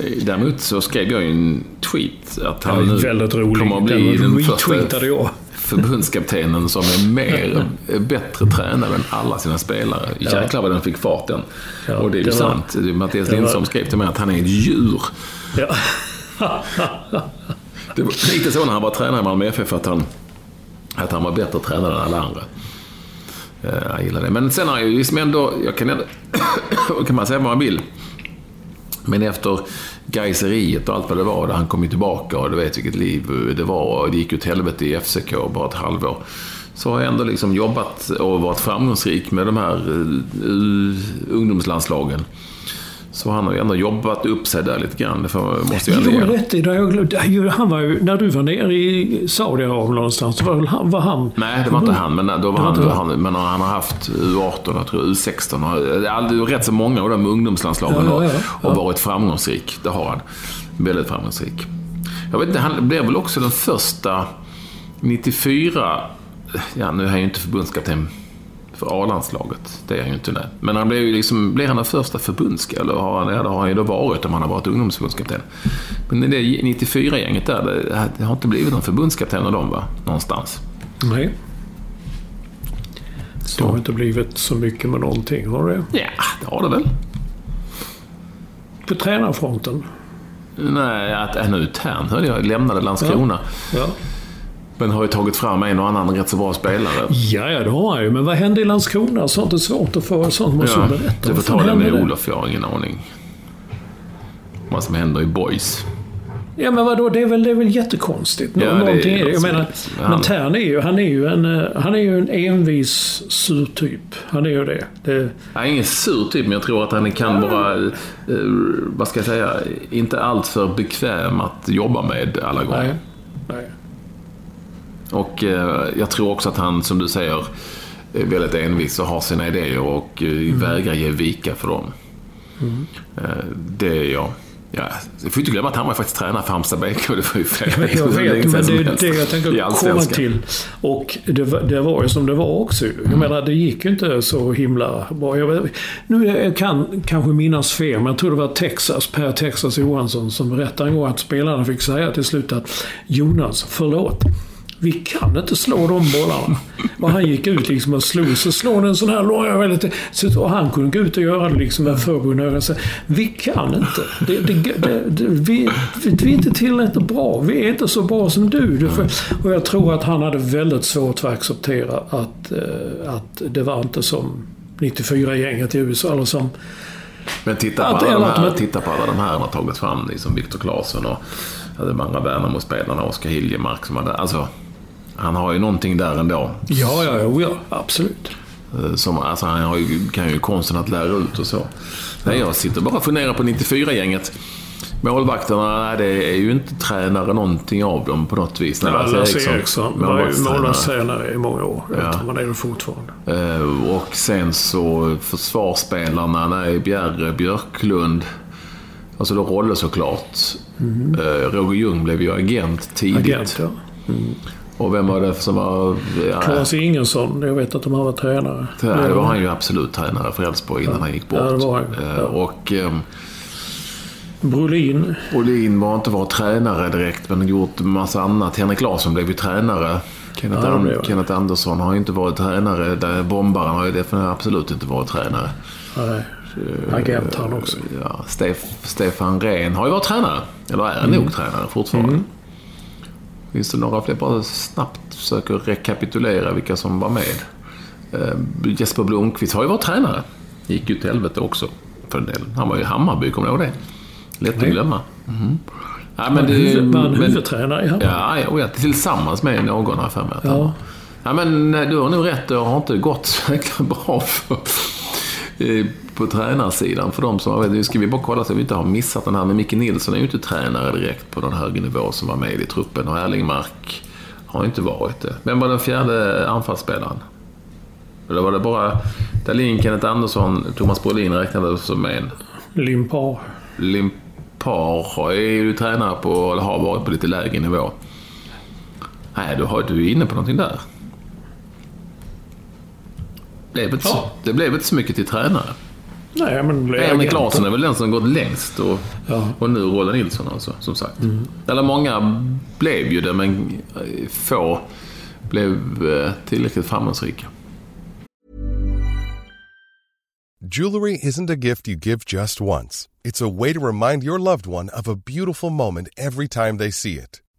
Eh, Däremot så skrev jag en tweet att han nu är väldigt rolig. kommer att bli den Den första jag. förbundskaptenen som är mer, är bättre tränare än alla sina spelare. Jäklar vad den fick fart den. Ja, och det är ju det var- sant. Är Mattias det var- Lindström skrev till mig att han är ett djur. Ja. Det var lite så när han var tränare i Malmö FF att han, att han var bättre tränare än alla andra. Eh, Jag gillar det. Men sen har jag ju liksom ändå, jag kan ändå, kan man säga vad man vill. Men efter Gaiseriet och allt vad det var, där han kom ju tillbaka och du vet vilket liv det var och det gick ju till helvete i FCK bara ett halvår. Så har jag ändå liksom jobbat och varit framgångsrik med de här eh, ungdomslandslagen. Så han har ju ändå jobbat upp sig där lite grann, det måste jag göra. rätt i det. Jag glömde- Han var ju, när du var nere i Saudiarabien någonstans, var, väl han, var han... Nej, det var inte han. Men, då var han, inte han, men han har haft U18, jag tror U16. och- rätt så många av de ungdomslandslagen Ja, ja, och, ja. och varit framgångsrik. Det har han. Väldigt framgångsrik. Jag vet inte, han blev väl också den första 94... Ja, nu är han ju inte förbundskapten för A-landslaget. Det är han ju inte. Nej. Men han blev ju liksom, blev han den första förbundska eller har han, ja, det har han ju då varit om han har varit ungdomsförbundskapten. Men det 94-gänget där, det, har inte blivit någon förbundskapten av dem va? Någonstans. Nej. Det har inte blivit så mycket med någonting, har det? Ja, det har det väl. På tränarfronten? Nej, att är nu Tern hörde jag lämnade Landskrona. Ja. Men har ju tagit fram en och annan rätt så bra spelare. Ja, ja, det har han ju. Men vad hände i Landskrona? Sånt är svårt att få. Sånt måste Ja, du berätta. du får ta det med där? Olof, jag har ingen aning. Vad som händer i Boys. Ja, men vadå? Det är väl, det är väl jättekonstigt. Ja, det Någonting är det. Jag menar, som- men han- Tern är ju, han är ju en, eh, han är ju en envis sur typ. Han är ju det. det Jag är ingen sur typ, men jag tror att han kan vara, eh, vad ska jag säga, inte alltför bekväm att jobba med alla gånger. nej. nej. Och eh, jag tror också att han, som du säger, är väldigt envis och har sina idéer och eh, Mm. vägrar ge vika för dem. Eh, det är jag. Ja, jag får inte glömma att han var faktiskt tränare för Halmstad BK. Det var ju flera Men jag vet, men det är det jag tänker komma till. Och det, var- det var ju som det var också. Jag menar, det gick ju inte så himla bra. Jag, vet- nu jag kan kanske minnas fel, men jag tror det var Texas, Per Texas Johansson, som berättade en gång att spelarna fick säga till slut att Jonas, förlåt. Vi kan inte slå de bollarna. Och han gick ut liksom och slog. Så slår den sån här lång väldigt... Så, och han kunde gå ut och göra det liksom med förbundna ögon. Vi kan inte. Det, det, det, vi, vi, är inte tillräckligt bra. Vi är inte så bra som du. och jag tror att han hade väldigt svårt för att acceptera att, eh, att det var inte som 94-gänget i USA. Eller som Men titta på, alla, de här, titta på alla de här han har tagit fram. Liksom Viktor Claesson och de andra Värnamo-spelarna. Oskar Hiljemark. Som hade, alltså, han har ju någonting där ändå. Ja, ja, ja, ja absolut. Eh, Som, alltså, han har ju, kan ju konsten att lära ut och så. Nej, jag sitter bara och funderar på 94-gänget. Målvakterna, det är ju inte tränare någonting av dem på något vis. Nej, Ja, Lasse Lasse Eriksson var ju målvaktstränare. i många år. Jag vet, Han är det fortfarande. Eh, Och sen så försvarsspelarna, nej, Bjerre, Björklund. Alltså då Rolle såklart. Eh, Roger Ljung blev ju agent tidigt. Agent, ja. Och vem var det som var... Ja, Claes Ingensson, jag vet att de har varit tränare. det var han ju absolut tränare för Elfsborg innan han gick bort. Ja, det var han. Eh, Ja. Och ehm, Brolin, Olin var inte var tränare direkt, men gjort massa annat. Henrik Larsson blev ju tränare. Kenneth, Ja, An- han. Kenneth Andersson har ju inte varit tränare. Där bombaren har ju definitivt absolut inte varit tränare. nej, agent han också. Ja, Stef, Stefan Rehn har ju varit tränare. Eller är Mm. nog tränare fortfarande. Finns det några fler? Bara snabbt försöker rekapitulera vilka som var med. Eh, Jesper Blomqvist har ju varit tränare. Gick ju till helvete också. För en del. Han var ju i Hammarby, kommer du ihåg det? Lätt att glömma. Mhm. Ja, han huvud- var han men- huvudtränare i Hammarby? Ja, och ja, tillsammans med någon har jag Ja. Ja, men nej, du har nog rätt. Det har inte gått så jäkla bra för, eh, på tränarsidan. För de som har Nu ska vi bara kolla så att vi inte har missat den här. Men Micke Nilsson är ju inte tränare direkt på någon hög nivå som var med i truppen. Och Erlingmark har inte varit det. Vem var den fjärde anfallsspelaren? Eller var det bara Dahlin, Kenneth Andersson, Thomas Brolin räknades som en? Limpar. Limpar är ju tränare på, eller har varit på lite lägre nivå. Nej, du, har, du är inne på någonting där. Blev inte, Ja. Det blev inte så mycket till tränare. Nej, men... Henrik agent. Larsson är väl den som gått längst och, Ja. och nu Rolle Nilsson alltså, som sagt. Eller många blev ju det, men eh, få blev eh, tillräckligt framgångsrika. Jewelry isn't a gift you give just once. It's a way to remind your loved one of a beautiful moment every time they see it.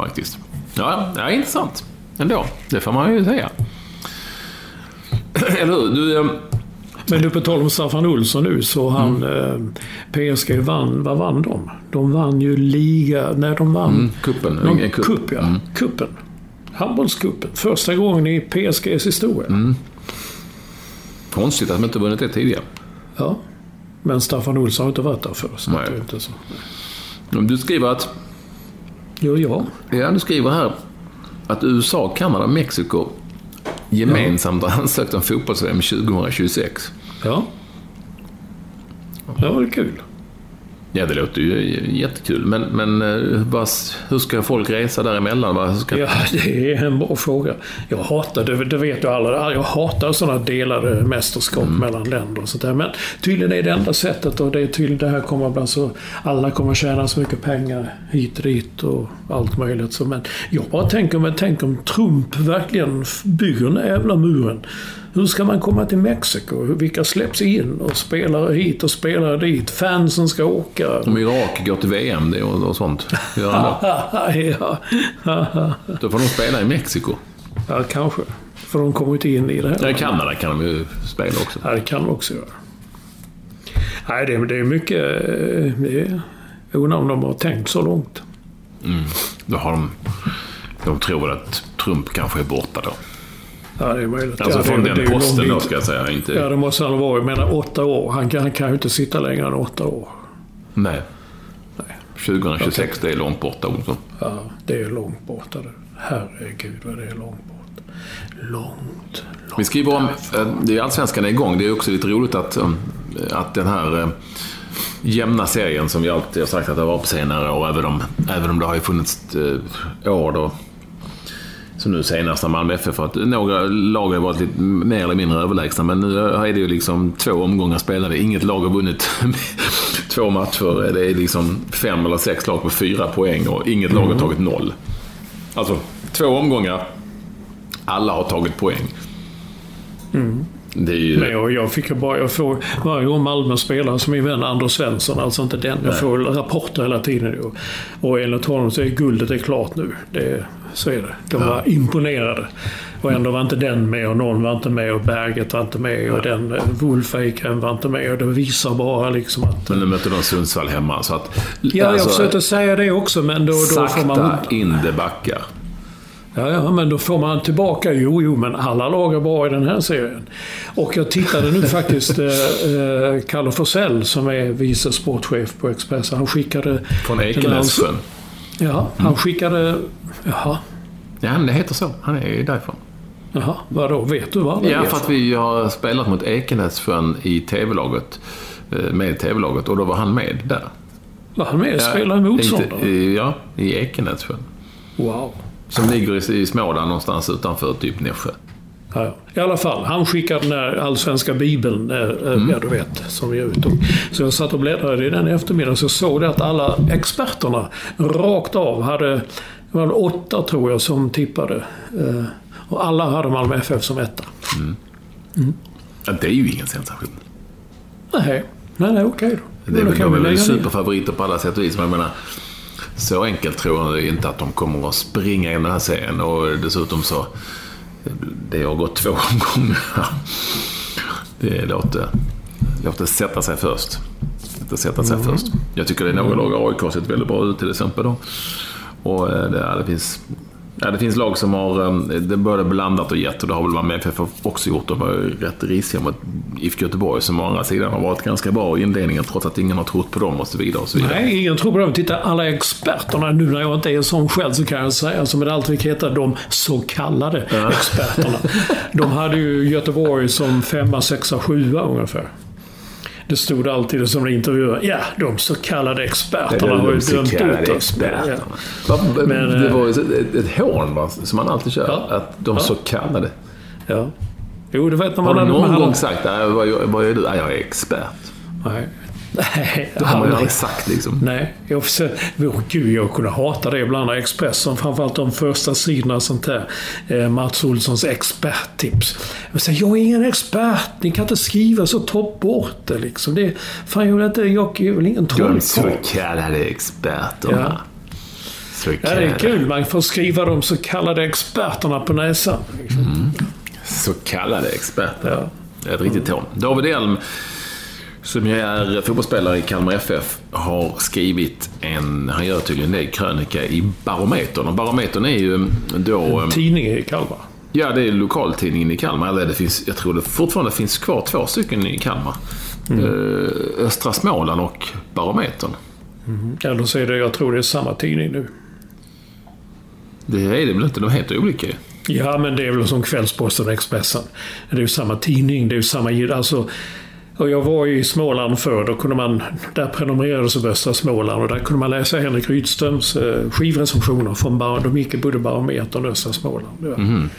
Faktiskt. Ja, ja, intressant. Ändå. Det får man ju säga. Eller hur? Du, eh, Men du, på tal om Staffan Olsson nu, så han... Mm. Eh, PSG vann, vad vann de? De vann ju liga... Nej, de vann... Mm, kuppen. Någon kupp. kupp, ja. Mm. Kuppen. Handbollskuppen. Första gången i PSGs historia. Mm. konstigt att de inte vunnit det tidigare. Ja. Men Staffan Olsson har inte varit där förr. Så Nej. det är inte så. Du skriver att... Jo, ja. Ja, du skriver här att USA, Kanada och Mexiko gemensamt har ansökt om fotbolls-VM 2026. Ja. Det var kul. Ja, det låter ju jättekul. Men, men eh, hur ska folk resa däremellan? Hur ska... Ja, det är en bra fråga. Jag hatar, det, det vet ju alla, jag hatar sådana delade mästerskap Mm. mellan länder och sånt där. Men tydligen är det enda sättet och det är tydligen det här kommer bland så alla kommer tjäna så mycket pengar hit och dit och allt möjligt. Så, men jag bara tänker mig, tänk om Trump verkligen bygger den jävla muren. Hur ska man komma till Mexiko? Vilka släpps in och spelar hit och spelar dit? Fansen ska åka rackare. Om Irak går till VM det och, och sånt, det? ja. Då får de spela i Mexiko. ja, kanske. För de kommer inte in i det här. Ja, Kanada kan de ju spela också. Ja, det kan de också göra. Nej, det, det är mycket... Det är, jag undrar om de har tänkt så långt. Då har de... De tror väl att Trump kanske är borta då. Ja, det är möjligt. Alltså ja, från det, det den ju posten då ska jag säga. Inte... Ja, det måste han vara. Jag menar åtta år. Han kan, han kan ju inte sitta längre än åtta år. Nej. 2026, det är långt borta Olsson. Ja, det är långt borta. Herregud vad det är långt bort. Långt, långt. Vi skriver om, eh, det är Allsvenskan är igång. Det är också lite roligt att, eh, att den här eh, jämna serien som vi alltid har sagt att det var på senare år, även om, även om det har ju funnits år då som nu senast när Malmö FF, för att några lag har varit lite mer eller mindre överlägsna, men nu är det ju liksom två omgångar spelade. Inget lag har vunnit två matcher. Det är liksom fem eller sex lag på fyra poäng och inget lag har tagit noll. Alltså, två omgångar. Alla har tagit poäng. Det är ju... Nej, och jag fick ju bara, jag får varje gång Malmö spelar som min vän Anders Svensson, alltså inte den. Jag får rapporter hela tiden. Och enligt honom så är guldet är klart nu. Det, så är det. De var imponerade. Och ändå var inte den med och någon var inte med och Berget var inte med och den eh, Wolf Eikrem var inte med. Och det visar bara liksom att... Men nu möter de Sundsvall hemma, så att... Ja, jag försökte säga det också, men då, då får sakta man... in det backar. Ja, ja, men då får man tillbaka. Jo, jo, men alla lag är bra i den här serien. Och jag tittade nu faktiskt, eh, eh, Kalle Forsell som är vice sportchef på Expressen, han skickade... Från Ekenässjön. Ja, han skickade... Jaha, Ja, det heter så. Han är därifrån. jaha, vadå? Vet du vad Ja, för att vi har spelat mot Ekenässjön i TV-laget. eh, Med TV-laget och då var han med där. Var han med och spelade Inte- motståndare? Ja, i Ekenässjön. Wow. Som ligger i, i Småland någonstans utanför typ Nässjö. Ja. I alla fall, han skickade den här allsvenska bibeln, eh, eh, Mm. ja du vet, som vi uttog. Så jag satt och bläddrade i den i eftermiddag så såg det att alla experterna rakt av hade, det var åtta tror jag som tippade. Eh, och alla hade Malmö FF som etta. Ja, det är ju ingen sensation. Nej, nej, nej okej då. Det är Då kan de är väl superfavoriter på alla sätt och vis. Men jag menar, så enkelt tror jag inte att de kommer att springa i den här serien. Och dessutom så, det har gått två omgångar. Det låter, låter sätta sig först. Låter sätta sig först. Jag tycker det är några lag, AIK har sett väldigt bra ut till exempel. Då. Och eh, det, det finns... Ja, det finns lag som har eh, det både blandat och gett och det har väl Malmö FF också gjort. De var ju rätt risiga mot IFK Göteborg som å andra sidan har varit ganska bra i inledningen trots att ingen har trott på dem och så vidare. Och så vidare. Nej, ingen tror på dem. Titta, alla experterna, nu när jag inte är sån själv så kan jag säga som det alltid fick heta, de så kallade experterna. De hade ju Göteborg som femma, sexa, sjua ungefär. Det stod alltid som en intervju. Ja, de så kallade experterna har ju dömt ut oss. experterna. Ja. Va- Men, det eh, var ju ett, ett hån va, som man alltid kör. Ja. Att de Ja. så kallade. ja. Jo, du vet när Har man du någon man gång sagt "Nej, vad, vad är du? "Nej, Jag är expert. Nej. Nej, Det har man ju aldrig. sagt liksom. Nej, jag, försöker, oh, gud, jag kunde hata det ibland Expressen, framförallt de första sidorna sånt där. Eh, Mats Olssons experttips. Jag säger, jag är ingen expert, ni kan inte skriva så, ta bort det liksom. Det, fan, jag, inte, jag är väl ingen De så trollkarl. kallade experterna. Så Ja, det är kallade, kul, man får skriva de så kallade experterna på näsan. Liksom. så kallade experter. Ja. Det är ett riktigt hån. David Elm, som ju är fotbollsspelare i Kalmar FF, har skrivit en, han gör tydligen det, krönika i Barometern. Och Barometern är ju då... Tidning i Kalmar. Ja, det är lokaltidningen i Kalmar. Eller det finns, jag tror det fortfarande finns kvar två stycken i Kalmar. Eh, Östra Småland och Barometern. Eller så är det, jag tror det är samma tidning nu. Det är det väl inte? De heter olika ju. Ja, men det är väl som Kvällsposten och Expressen. Det är ju samma tidning, det är ju samma... Alltså, och jag var ju i Småland förr, då kunde man... Där prenumererades av Östra Småland och där kunde man läsa Henrik Rydströms eh, skivrecensioner från Bar, de gick i både Barometern och Östra Småland. Ja. Mhm.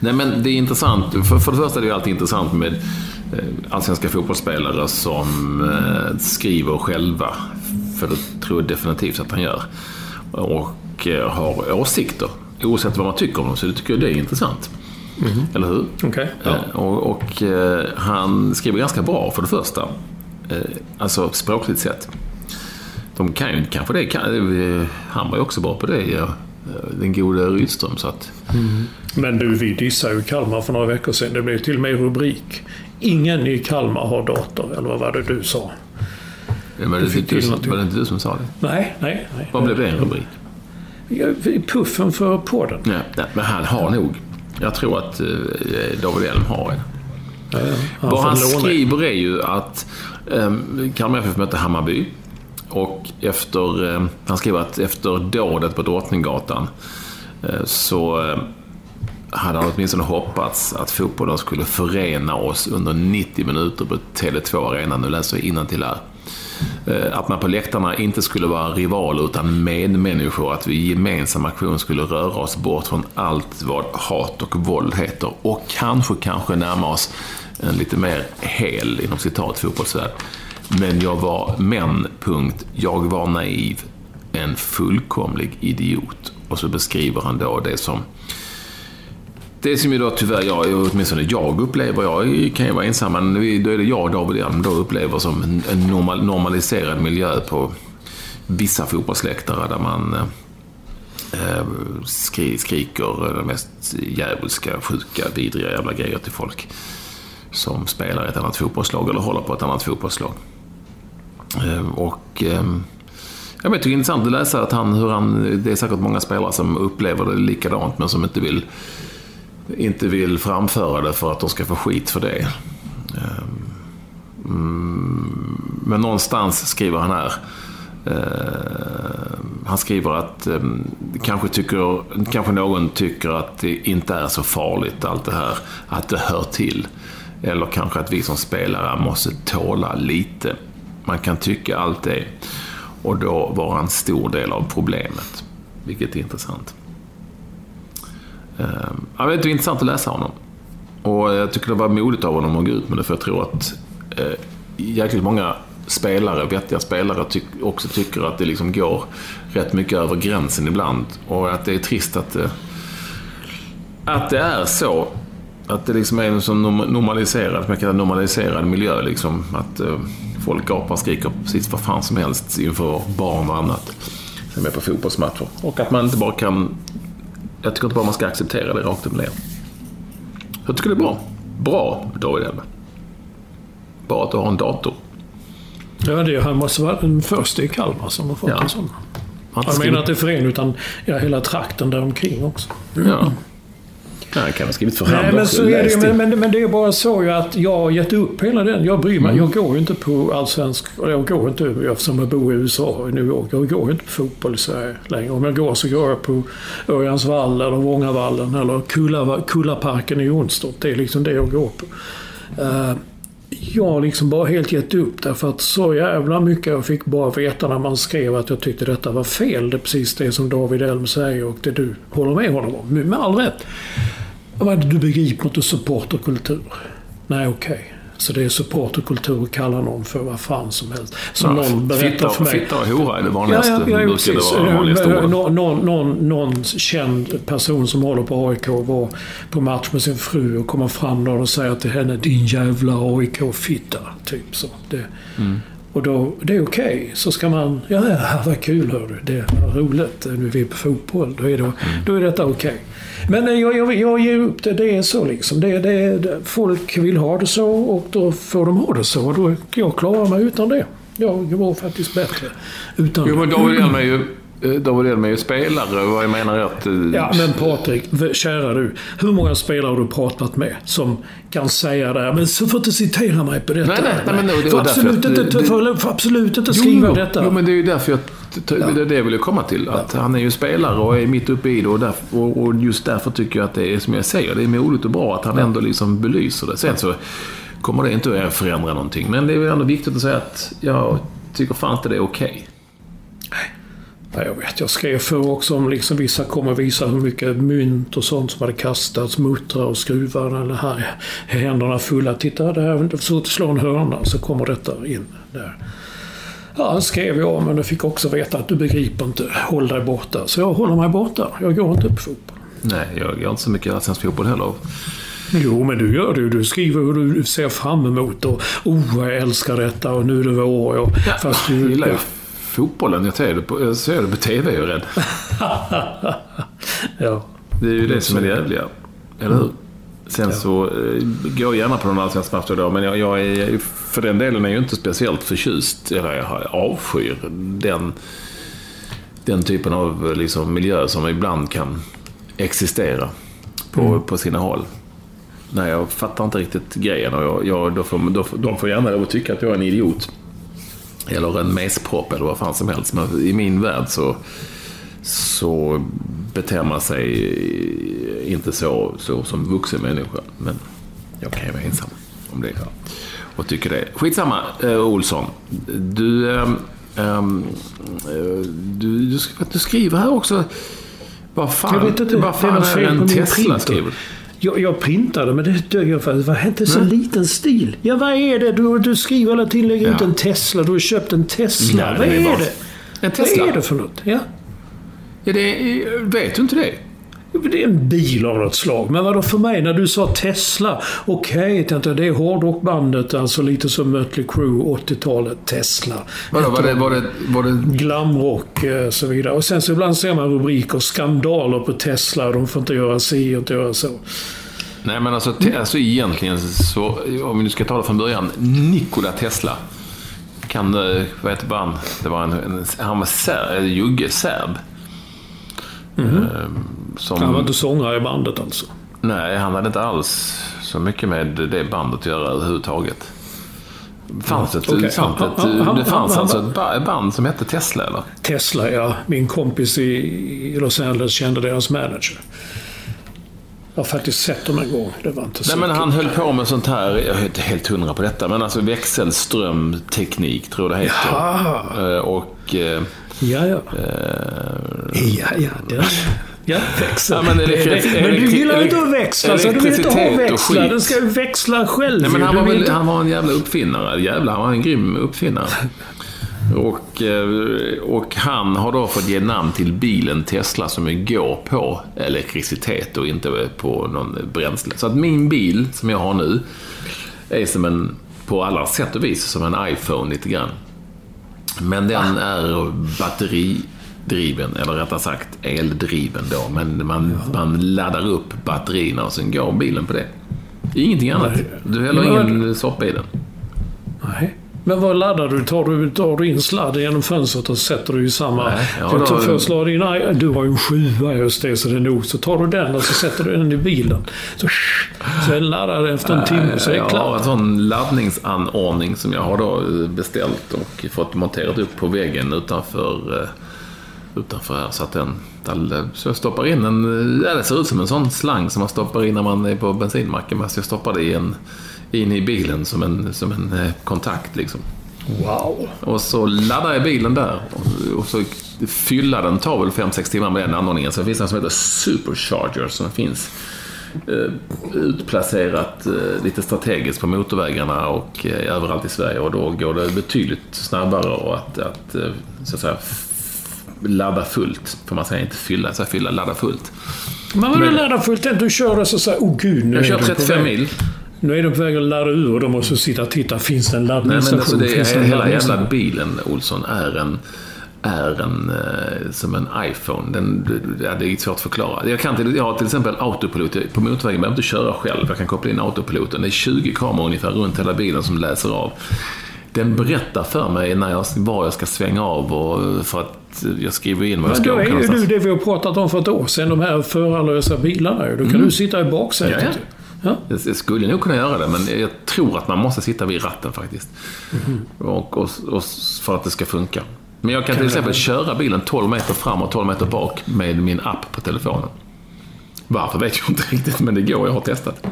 Nej, men det är intressant. För, för det första är det ju alltid intressant med eh, allsvenska fotbollsspelare som eh, skriver själva. För det tror jag definitivt att han gör. Och har åsikter. Oavsett vad man tycker om dem, så det tycker jag det är intressant. Eller hur? Okej. Ja. Eh, Och, och eh, han skriver ganska bra för det första. Eh, alltså språkligt sett. De kan ju kanske det. Kan, han var ju också bra på det, ja. Den gode Rydström. Så att... Mm. Men du, vi dissade ju Kalmar för några veckor sedan. Det blev till och med rubrik. Ingen i Kalmar har dator, eller vad var det du sa? Ja, men det, det, det, var det inte du som sa det? Nej, nej. nej. Vad blev det en rubrik? Puffen för podden. Ja, men han har nog. Jag tror att eh, David Elm har en. Ja, ja. Vad han skriver är ju att eh, Kalmar FF mötte Hammarby. Och efter, eh, han skriver att efter dådet på Drottninggatan eh, så eh, hade han åtminstone hoppats att fotbollen skulle förena oss under 90 minuter på Tele2 Arena. Nu läser jag till här. Eh, att man på läktarna inte skulle vara rivaler utan medmänniskor. Att vi i gemensam aktion skulle röra oss bort från allt vad hat och våld heter. Och kanske, kanske närma oss en lite mer hel, inom citat, fotbollsvärld. Men jag var, men, punkt, jag var naiv. En fullkomlig idiot. Och så beskriver han då det som det som ju då tyvärr jag, åtminstone jag upplever, jag kan ju vara ensam, men då är det jag och David Elm då upplever som en normal, normaliserad miljö på vissa fotbollsläktare där man eh, skri, skriker de mest djävulska, sjuka, vidriga jävla grejer till folk som spelar i ett annat fotbollslag eller håller på ett annat fotbollslag. Eh, och eh, jag vet, det är intressant att läsa att han, hur han, det är säkert många spelare som upplever det likadant men som inte vill inte vill framföra det för att de ska få skit för det. Ehm, mm, men någonstans skriver han här ehm, han skriver att ehm, kanske, tycker, kanske någon tycker att det inte är så farligt allt det här, att det hör till. Eller kanske att vi som spelare måste tåla lite. Man kan tycka allt det och då vara en stor del av problemet. Vilket är intressant. Ehm, jag vet, det är intressant att läsa honom. Och jag tycker det var modigt av honom att gå ut med det, för jag tror att eh, jäkligt många spelare, vettiga spelare, ty också tycker att det liksom går rätt mycket över gränsen ibland. Och att det är trist att det, att det är så. Att det liksom är en sån normaliserad, normaliserad miljö. Liksom. Att eh, folk gapar och skriker precis vad fan som helst inför barn och annat. Som är på fotbollsmatcher. Och att man inte bara kan jag tycker inte bara man ska acceptera det rakt upp ner. Jag tycker det är bra. Bra, David Elme. Bra att du har en dator. Ja, det, han måste vara den första i Kalmar som har fått ja. en sån. Jag menar inte för en, utan ja, hela trakten där omkring också. Ja. Han kan ha skrivit för hand Nej, men, så är det, men, men, men, det är bara så att jag har gett upp hela den. Jag bryr mig. Mm. Jag går ju inte på allsvensk... Jag går inte, eftersom jag bor i USA, i New York. Jag går ju inte på fotboll i Sverige längre. Om jag går så går jag på Örjansvall eller Vångavallen eller Kulla, Kullaparken i Jonstorp. Det är liksom det jag går på. Uh, jag har liksom bara helt gett upp därför att så jävla mycket jag fick bara veta när man skrev att jag tyckte detta var fel. Det är precis det som David Elm säger och det du håller med honom om. Med all rätt. Du begriper inte supporterkultur. Nej, okej. Okay. Så det är supporterkultur att kalla någon för vad fan som helst. Som ja, någon berättar fitta, för mig. Fitta och hora är det vanligaste. Ja, ja, ja precis. Det någon, någon, någon, känd person som håller på AIK var på match med sin fru och kommer fram och säger till henne Din jävla AIK-fitta. Typ så. Det, mm. Och då, det är okej. Okay. Så ska man, ja, ja vad kul hör du. Det är roligt. Nu är vi på fotboll. Då är, det, mm. då är detta okej. Okay. Men eh, jag, jag, jag ger upp det. Det är så liksom. Det, det, folk vill ha det så och då får de ha det så. Då, jag klarar mig utan det. Jag var faktiskt bättre utan Jo, men David Hjelm är ju David Elm är ju spelare vad jag menar är att... Eh, ja, men Patrik, kära du. Hur många spelare har du pratat med som kan säga det här? Men så får inte citera mig på detta. Nej, nej, nej, men det, får, absolut inte, det, får, får absolut inte skriva jo, detta. Jo, men det är ju därför jag det är det jag ville komma till. Att han är ju spelare och är mitt uppe i det. Och, därför, och just därför tycker jag att det är som jag säger, det är modigt och bra att han ändå liksom belyser det. Sen så kommer det inte att förändra någonting. Men det är väl ändå viktigt att säga att jag tycker fan inte det är okej. Okay. Jag vet, jag skrev för också om liksom vissa kommer visa hur mycket mynt och sånt som hade kastats, muttrar och skruvar eller här, händerna fulla. Titta, det här så att slå en hörna så kommer detta in där. Ja, skrev jag men jag fick också veta att du begriper inte. Håll dig borta. Så jag håller mig borta. Jag går inte på fotboll. Nej, jag gör inte så mycket allsvensk fotboll heller. Jo, men du gör det. Du skriver hur du ser fram emot och oh, jag älskar detta och nu är det vår. Och, ja, fast du, jag gillar ju fotbollen. Jag ser det på, jag ser det på TV, jag är rädd. ja. Det är ju det som är det jävliga. Eller hur? Sen ja. så eh, går jag gärna på någon allsvensk match då, men jag, jag, är, för den delen är jag inte speciellt förtjust, eller jag avskyr den, den typen av liksom, miljö som ibland kan existera på, mm. på sina håll. Nej, jag fattar inte riktigt grejen och jag, jag, då får, då, de får gärna lov att tycka att jag är en idiot. Eller en mespropp eller vad fan som helst. Men i min värld så, så beter man sig inte så, så som vuxen människa. Men jag kan ju vara ensam om det. Och tycker det. Skitsamma, eh, Olsson. Du, eh, eh, du, du, du skriver här också. Vad fan, jag vet inte, vad fan är, är en Tesla skriver jag, jag printade, men det dög för. Vad hette så liten stil? Ja, vad är det? Du, du skriver hela tiden, lägger ja. ut en Tesla. Du har köpt en Tesla. Nej, vad är, är det? En Tesla? Vad är det för något? Ja. ja det vet du inte det? Det är en bil av något slag. Men vadå för mig? När du sa Tesla. Okej, okay, det är hårdrockbandet. Alltså lite som Mötley Crüe, 80-talet. Tesla. Vadå, var det, var det, var det... Glamrock och eh, så vidare. Och sen så ibland ser man rubriker. Skandaler på Tesla. De får inte göra si och inte göra så. Nej, men alltså, te, alltså egentligen så, om vi nu ska ta det från början. Nikola Tesla. Kan, eh, vad heter han? Det var en, en han var ser, jugge, serb. Mm -hmm. Som, han var inte sångare i bandet alltså? Nej, han hade inte alls så mycket med det bandet att göra överhuvudtaget. Fanns ett, okay. fanns ett, det fanns alltså ett band som hette Tesla, eller? Tesla, ja. Min kompis i Los Angeles kände deras manager. Jag har faktiskt sett dem en gång. Det var inte så Nej, men Han höll på med sånt här, jag är inte helt hundra på detta, men alltså växelströmteknik tror jag det heter. Ja. Eh, och... Eh, ja, ja. Eh, ja, ja. Det, ja, växel. Ja, men, det, men du gillar inte att växla, så du vill inte ha växlar. Den ska ju växla själv. Nej, men han, var väl, han var en jävla uppfinnare. Jävlar, han var en grym uppfinnare. Och, eh, och han har då fått ge namn till bilen Tesla som går på elektricitet och inte på någon bränsle. Så att min bil som jag har nu är som en, på alla sätt och vis, som en iPhone lite grann. Men den är batteridriven, eller rättare sagt eldriven då. Men man, man laddar upp batterierna och sen går bilen på det. Ingenting annat. Du häller ingen soppa i den. Nej. Men vad laddar du? Tar du, tar du in sladden genom fönstret och sätter du i samma... Nej, ja, du tar först la in, du har ju en sjua just det, så det är nog. Så tar du den och så sätter du den i bilen. Så, så den laddar efter en timme så är det klart. Jag har en sån laddningsanordning som jag har då beställt och fått monterat upp på väggen utanför, eh, utanför här. Så att den så jag stoppar in en... Ja, det ser ut som en sån slang som man stoppar in när man är på bensinmacken. Men jag stoppar det i en in i bilen som en, som en eh, kontakt. Liksom. Wow! Och så laddar jag bilen där. Och, och så fylla den tar väl 5-6 timmar med den anordningen. Sen finns det en som heter Supercharger som finns eh, utplacerat eh, lite strategiskt på motorvägarna och överallt i Sverige. Och då går det betydligt snabbare att, att, så att säga, ladda fullt. Får man säga, inte fylla, så fylla, ladda fullt. Men vadå ladda fullt? Du kör och så säger oh gud, nu Jag kör 35 mil. Nu är de på väg att ladda ur och de måste sitta och titta. Finns det en laddningsstation? Alltså det är, hela jävla bilen, Olsson, är en är en, eh, som en iPhone. Den, ja, det är svårt att förklara. Jag, kan till, jag har till exempel autopilot. På motorvägen behöver jag inte köra själv. Jag kan koppla in autopiloten. Det är 20 kameror ungefär runt hela bilen som läser av. Den berättar för mig när jag, var jag ska svänga av och för att jag skriver in vad jag ska åka Men då är ju du det vi har pratat om för ett år sedan, de här förarlösa bilarna. Då kan mm. du sitta i baksätet. Ja, ja. Ja. Jag skulle nog kunna göra det, men jag tror att man måste sitta vid ratten faktiskt. Mm. Och, och, och, för att det ska funka. Men jag kan, kan till exempel köra bilen 12 meter fram och 12 meter bak med min app på telefonen. Varför vet jag inte riktigt, men det går. Jag har testat.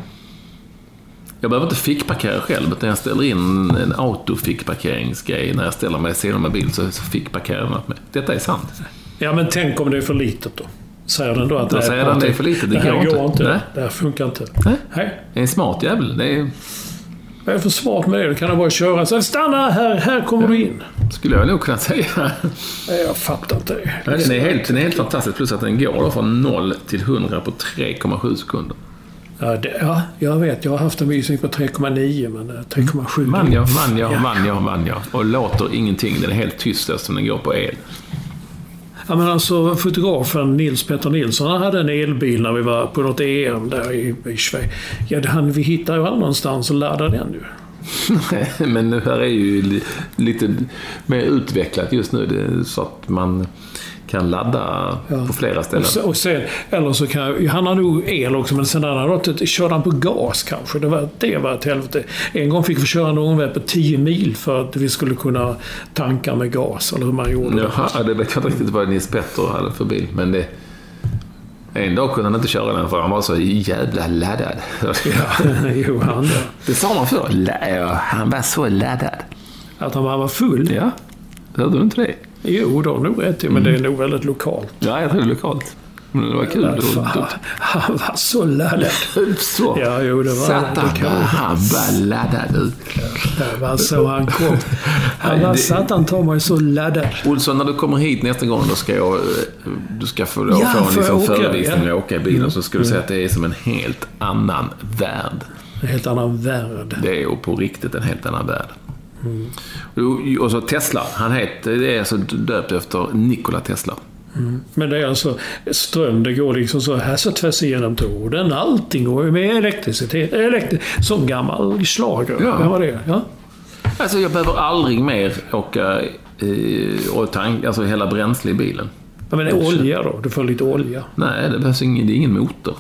Jag behöver inte fickparkera själv, utan jag ställer in en autofickparkeringsgrej. När jag ställer mig sidan med bil så fickparkerar den åt mig. Detta är sant. Ja, men tänk om det är för litet då? Säger den då att då det säger den det är för lite. Det, det går, går inte. Nej. Det här funkar inte. Nej. Nej. Det är en smart jävel. Det är... Vad är för smart med det? Du kan du bara köra så stanna här, här kommer ja. du in. Skulle jag nog kunna säga. Nej, jag fattar inte det. Nej, den, är helt, den är helt fantastisk. Plus att den går från 0 till 100 på 3,7 sekunder. Ja, det, ja, jag vet. Jag har haft en visning på 3,9 men eh, 3,7. Man ja, man ja, man ja, man ja. Och låter ingenting. Den är helt tyst eftersom den går på el. Ja, men alltså fotografen Nils Petter Nilsson han hade en elbil när vi var på något EM där i, i Schweiz. Ja, han, vi hittade ju aldrig någonstans att ladda den ju. Men det här är ju li- lite mer utvecklat just nu. Så att man kan ladda på flera ställen. Och, se- och sen, eller så kan han har nog el också, men sen hade han körde han på gas kanske. Det var, det var ett helvete. En gång fick vi köra en omväg på 10 mil för att vi skulle kunna tanka med gas, eller hur man gjorde det. Jaha, det vet jag inte riktigt vad Nils Petter hade för bil. Men det, en dag kunde han inte köra den för han var så jävla laddad. jo, han ja. Det sa man förr. Ja, Han var så laddad. Att han var full? Ja, hörde du inte det? Jo, då har nog rätt i, men det är nog väldigt lokalt. Ja, jag tror det är lokalt. Men det var kul. Men fan, han var så laddad. Så. Ja, jo, det var Satan, det. han var laddad ut. Det var så han kom. Han var det- satan ta mig så laddad. Olsson, när du kommer hit nästa gång då ska jag, eh, du ska få, Ja, få en liksom förevisning Ja. och åka i bilen. Så ska du säga att det är som en helt annan värld. En helt annan värld. Det är på riktigt en helt annan värld. Och- Och så Tesla. Han heter, det är alltså döpt efter Nikola Tesla. Men det är alltså ström, det går liksom så här så tvärs igenom tråden. Allting går ju med elektricitet. Elektri som gammal schlager. Ja. Vem var det? Ja. Alltså jag behöver aldrig mer åka eh, och tank, alltså hela bränsle i bilen. ja men olja då? Du får lite olja. Nej, det behövs ingen, det är ingen motor.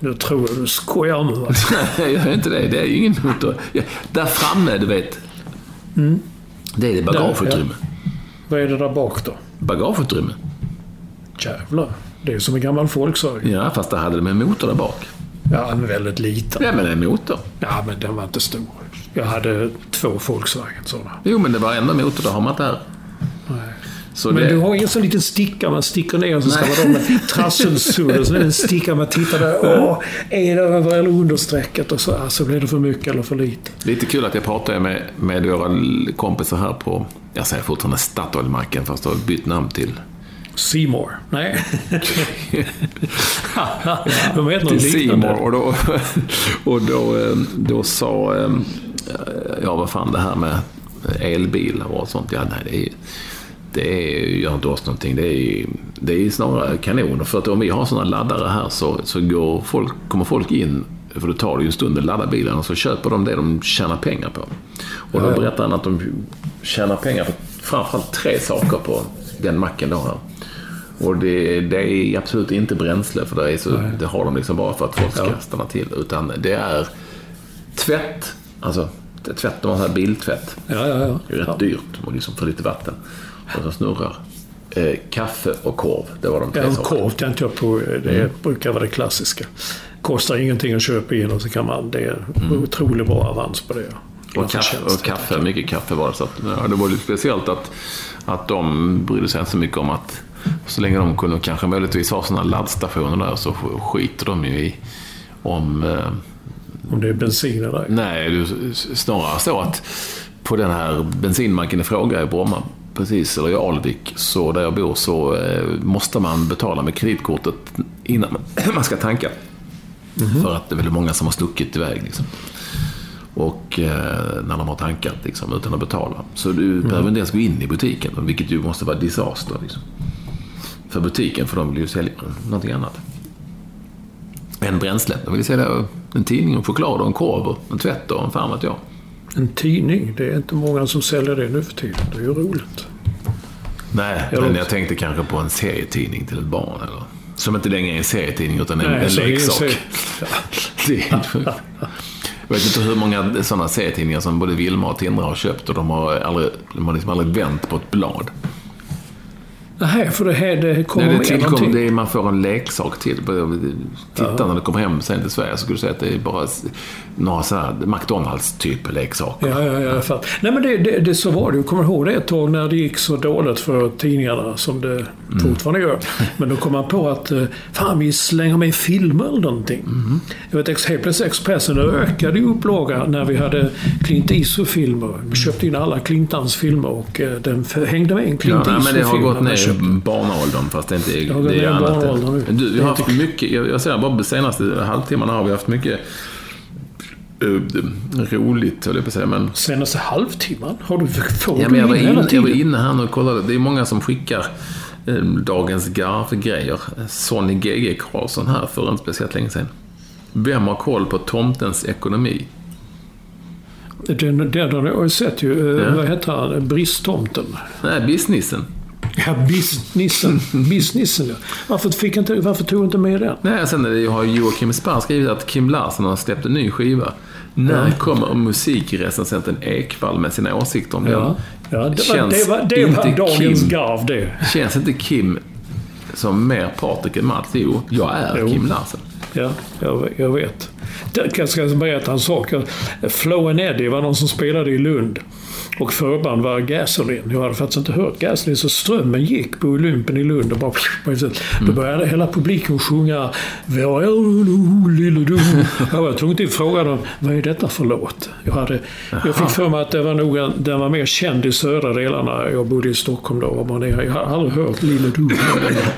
Nu tror jag du skojar nu. va? Nej, jag gör inte det. Det är ju ingen motor. Ja, där framme, du vet. Det är det bagageutrymme. Vad är det där bak då? Bagageutrymme. Jävlar. Det är som en gammal Volkswagen. Ja, fast där hade de en motor där bak. Ja, men väldigt liten. Ja, men en motor. Ja, men den var inte stor. Jag hade två Volkswagen sådana. Jo, men det var ändå motor. Det har man inte här. Så Men det, du har ingen sån liten sticka man sticker ner och så ska Nej. man ha trasselsudd och så är det en sticka man tittar där. Åh, är det över eller under strecket? Och så, alltså, blir det för mycket eller för lite? Lite kul att jag pratade med, med våra kompisar här på, jag säger fortfarande Statoilmacken fast de har bytt namn till Seymour? Nej. De heter något liknande. Seymour. Och, då, och då, eh, då sa, eh, ja vad fan det här med elbilar och sånt. Ja, nej, det är, det är, gör inte oss någonting. Det är, det är snarare kanon. För att om vi har sådana laddare här så, så går folk, kommer folk in, för det tar det ju en stund att ladda bilen, och så köper de det de tjänar pengar på. Och då berättar han att de tjänar pengar på framförallt tre saker på den macken de har. Och det, det är absolut inte bränsle, för det, är så, det har de liksom bara för att folk ska stanna till. Utan det är tvätt, alltså tvätt, de har så här biltvätt. Ja, ja, ja. Det är rätt ja. dyrt och liksom för lite vatten. Och så snurrar. Eh, kaffe och korv, det var de tre Ja, sakerna. korv tänkte jag på. Det brukar vara det klassiska. Kostar ingenting att köpa in och så kan man... Det är otroligt bra avans på det. Mm. Och kaffe, och kaffe, mycket kaffe var det. Så att, ja, det var lite speciellt att, att de brydde sig inte så mycket om att så länge de kunde kanske möjligtvis ha sådana laddstationer där så skiter de ju i om... Eh, Om det är bensin eller ej. nej, snarare så att på den här bensinmacken i fråga i Bromma, precis, eller i Alvik, så där jag bor, så eh, måste man betala med kreditkortet innan man- ska tanka. För att det är väldigt många som har stuckit iväg. Liksom. Och eh, när de har tankat liksom, utan att betala. Så du behöver inte ens gå in i butiken, vilket ju måste vara disaster. Liksom. För butiken, för de vill ju sälja någonting annat. Än bränsle. De vill sälja en tidning, en choklad och en korv och en tvätt och en fan vet jag. En tidning, det är inte många som säljer det nu för tiden. Det är ju roligt. Nej, Jag men jag tänkte kanske på en serietidning till ett barn. Eller? Som inte längre är en serietidning utan en, Nej, en ju leksak. är- Jag vet inte hur många sådana serietidningar som både Vilma och Tindra har köpt och de har, aldrig, de har liksom aldrig vänt på ett blad. Nej, för det här det kommer Nej, det med tillkommer, någonting. det är, man får en leksak till. Titta när du kommer hem sen till Sverige så skulle du säga att det är bara några så här McDonalds-typ leksaker. Ja, ja, ja, fattar. Nej, men det, det, det, så var det. Jag kommer ihåg det ett tag när det gick så dåligt för tidningarna som det fortfarande gör. Men då kom man på att eh, fan vi slänger med filmer eller någonting. Mm. Jag vet, helt plötsligt Expressen ökade upplagan när vi hade Clint Eastwood-filmer. Vi köpte in alla Clintans filmer och eh, den hängde med en Clint Ja, Eastwood-film. Ner barnaåldern fast det inte är, har gått det är annat. Du, vi har haft mycket, jag, jag säger bara de senaste halvtimmarna har vi haft mycket uh, roligt, höll jag på att säga. Men, Senaste halvtimman? Har du, får ja, men jag, var inne, jag var inne här nu och kollade. Det är många som skickar eh, dagens garv-grejer. Sonny GG Karlsson här för inte speciellt länge sedan. Vem har koll på tomtens ekonomi? Den, den har jag sett ju. eh, Ja. Vad heter han? Bristtomten. Nej, businessen. Ja, businessen. businessen ja. Varför, fick inte, varför tog inte med den? Nej, sen är det- har Joakim Sparr skrivit att Kim Larsson har släppt en ny skiva. När kommer musikrecensenten Ekvall med sina åsikter om den? Ja, ja det, var, det var, det var dagens Kim- garv det. Känns inte Kim som mer Patrik än Mats? Jo, jag är Jo. Kim Larsen. Ja, jag, jag vet. Jag ska berätta en sak. Flow and Eddie var någon som spelade i Lund. Och förband var Gasoline. Jag hade faktiskt inte hört Gasoline, så strömmen gick på Olympen i Lund. Och bara, Då började hela publiken sjunga Var är du, lille du? Jag var tvungen att fråga dem, vad är detta för låt? Jag, hade, jag fick för mig att det var nog en, den var mer känd i södra delarna. Jag bodde i Stockholm då. och var nere. Jag har aldrig hört Lille du.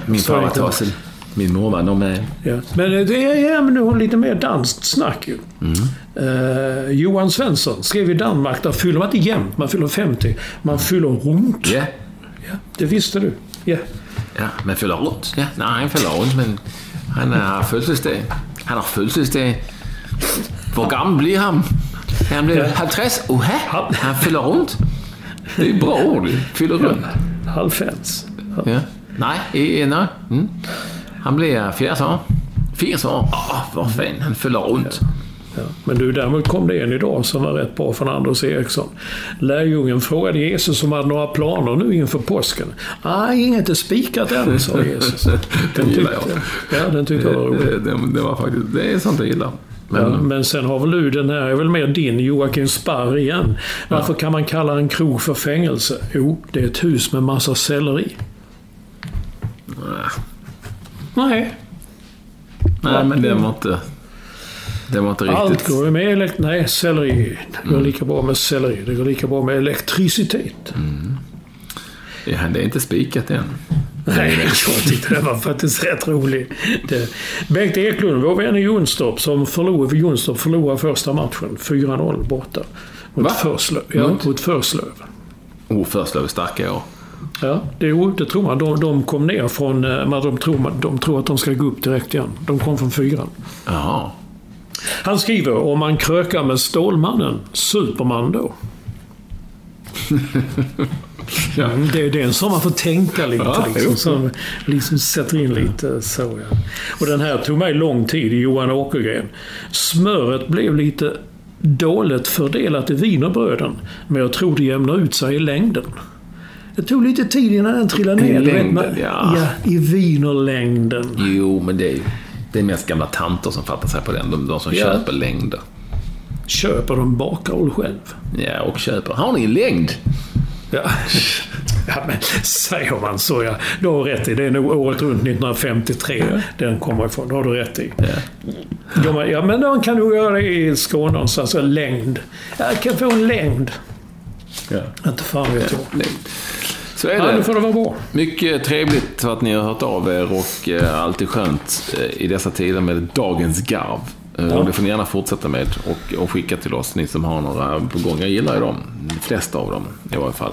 Min far var tasen. Min mormor, de är... Ja. Men är ja, men det har lite mer danskt snack ju. Eh, Johan Svensson skrev i Danmark, där fyller man inte jämnt, man fyller 50. Man fyller runt. Ja. Ja, det visste du. Ja. Ja, men fyller runt. Ja, nej, han fyller runt, men han har födelsedag. Han har födelsedag. Hur gammal blir han? Han blir 50. Oha, han fyller runt. Det är bra ord. Fyller runt. Halvfens. Ja. Nej, nej. Mm. Han blir 40 år. 40 år. Åh, vad fan, han fyller runt. Ja. Men du, däremot kom det en idag som var rätt bra från Anders Eriksson. Lärjungen frågade Jesus om han hade några planer nu inför påsken. Nej, inget är spikat än, sa Jesus. Den tyckte, ja, den tyckte jag var rolig. Det, det, var faktiskt, det är sånt jag gillar. Men, Ja, men sen har väl du den här, är väl mer din, Joakim Sparr igen. Varför kan man kalla en krog för fängelse? Jo, det är ett hus med massa selleri. Nej, nej, men det var inte... Det var inte riktigt... allt går ju med elekt... Nej, selleri. Det går lika bra med selleri. Det går lika bra med elektricitet. Ja, det är inte spikat än. Nej, jag tyckte det var faktiskt rätt roligt. Bengt Eklund, vår vän i Jonstorp, som förlorade, Jonstorp förlorade första matchen. 4-0 borta. Mot? Förslöv. Ja, Mot? Förslöv. Oh, Förslöv är starka år. Ja, det, det tror man. De, de kom ner från... eh, Men de, tror, de tror att de ska gå upp direkt igen. De kom från fyran. Jaha. Han skriver om man krökar med Stålmannen, Superman då. Mm, det är den som man får tänka lite. Ja, liksom, som liksom sätter in lite så. Ja. Och den här tog mig lång tid, Johan Åkergren. Smöret blev lite dåligt fördelat i wienerbröden, men jag tror det jämnar ut sig i längden. Det tog lite tid innan den trillade I ner. vet, längden, man- ja. ja. I wienerlängden. Jo, men det är, det är mest gamla tanter som fattar sig på den. De, de som Ja. köper längder. Köper de bakarol själv? Ja, och köper. Har ni en längd? Ja. ja, men säger man så ja. Du har rätt i. Det är nog året runt 1953 den kommer ifrån. Det har du rätt i. Ja, men, ja, men då kan du göra det i Skåne någonstans. Alltså längd. Jag kan få en längd. Ja. Inte fan vet jag. Så är Ja, det. nu får det vara bra. Mycket trevligt att ni har hört av er och eh, allt är skönt eh, i dessa tider med dagens garv. Eh, Ja. Det får ni gärna fortsätta med och, och skicka till oss, ni som har några på gång. Jag gillar ju dem, de flesta av dem i varje fall.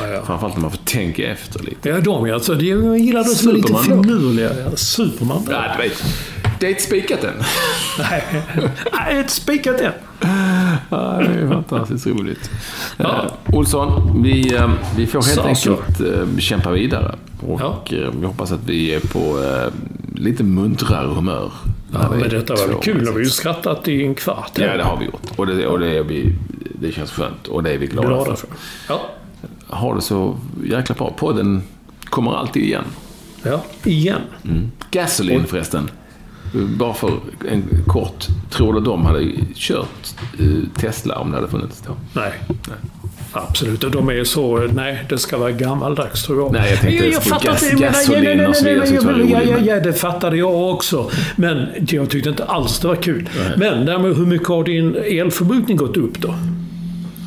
Ja, ja. Framförallt när man får tänka efter lite. Ja, de alltså. det- Jag gillar de som är lite finurliga. Superman. Ja, du vet. Det är inte spikat än. Nej, Nej, ett spikat än. Ja, det är fantastiskt roligt. Ja. Eh, Olsson, vi, eh, vi får helt Så, enkelt eh, kämpa vidare. Och Ja. vi hoppas att vi är på eh, lite muntrare humör. Ja, men detta var väl kul. Vi har ju skrattat i en kvart. Ja, det har vi gjort. Och det, och det, är vi, det känns skönt. Och det är vi glada, glada för. Ja. Ha det så jäkla bra. Podden kommer alltid igen. ja, igen. Gasoline förresten. Bara för en kort. Tror du de hade kört eh, Tesla om det hade funnits då? Nej. Absolut, och de är så... Nej, det ska vara gammaldags tror jag. Nej, jag tänkte jag, jag fattar gas, inte. gasolin och så vidare. Ja, det fattade jag också. Men jag tyckte inte alls det var kul. Men därmed, hur mycket har din elförbrukning gått upp då?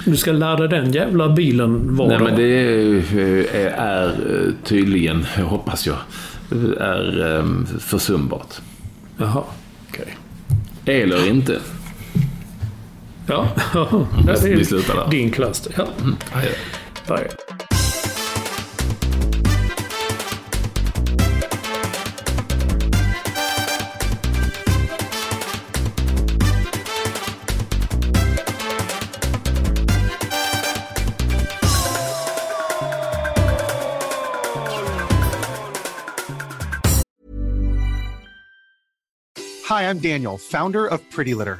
Du ska ladda den jävla bilen var Nej, dag. men det är, är tydligen, hoppas jag, är um, försumbart. Jaha, okej. Eller inte. Ja, Vi- vi slutar där. Din klass. Ja. Mm. Ah, Adjö. Nej. Hi, I'm Daniel, founder of Pretty Litter.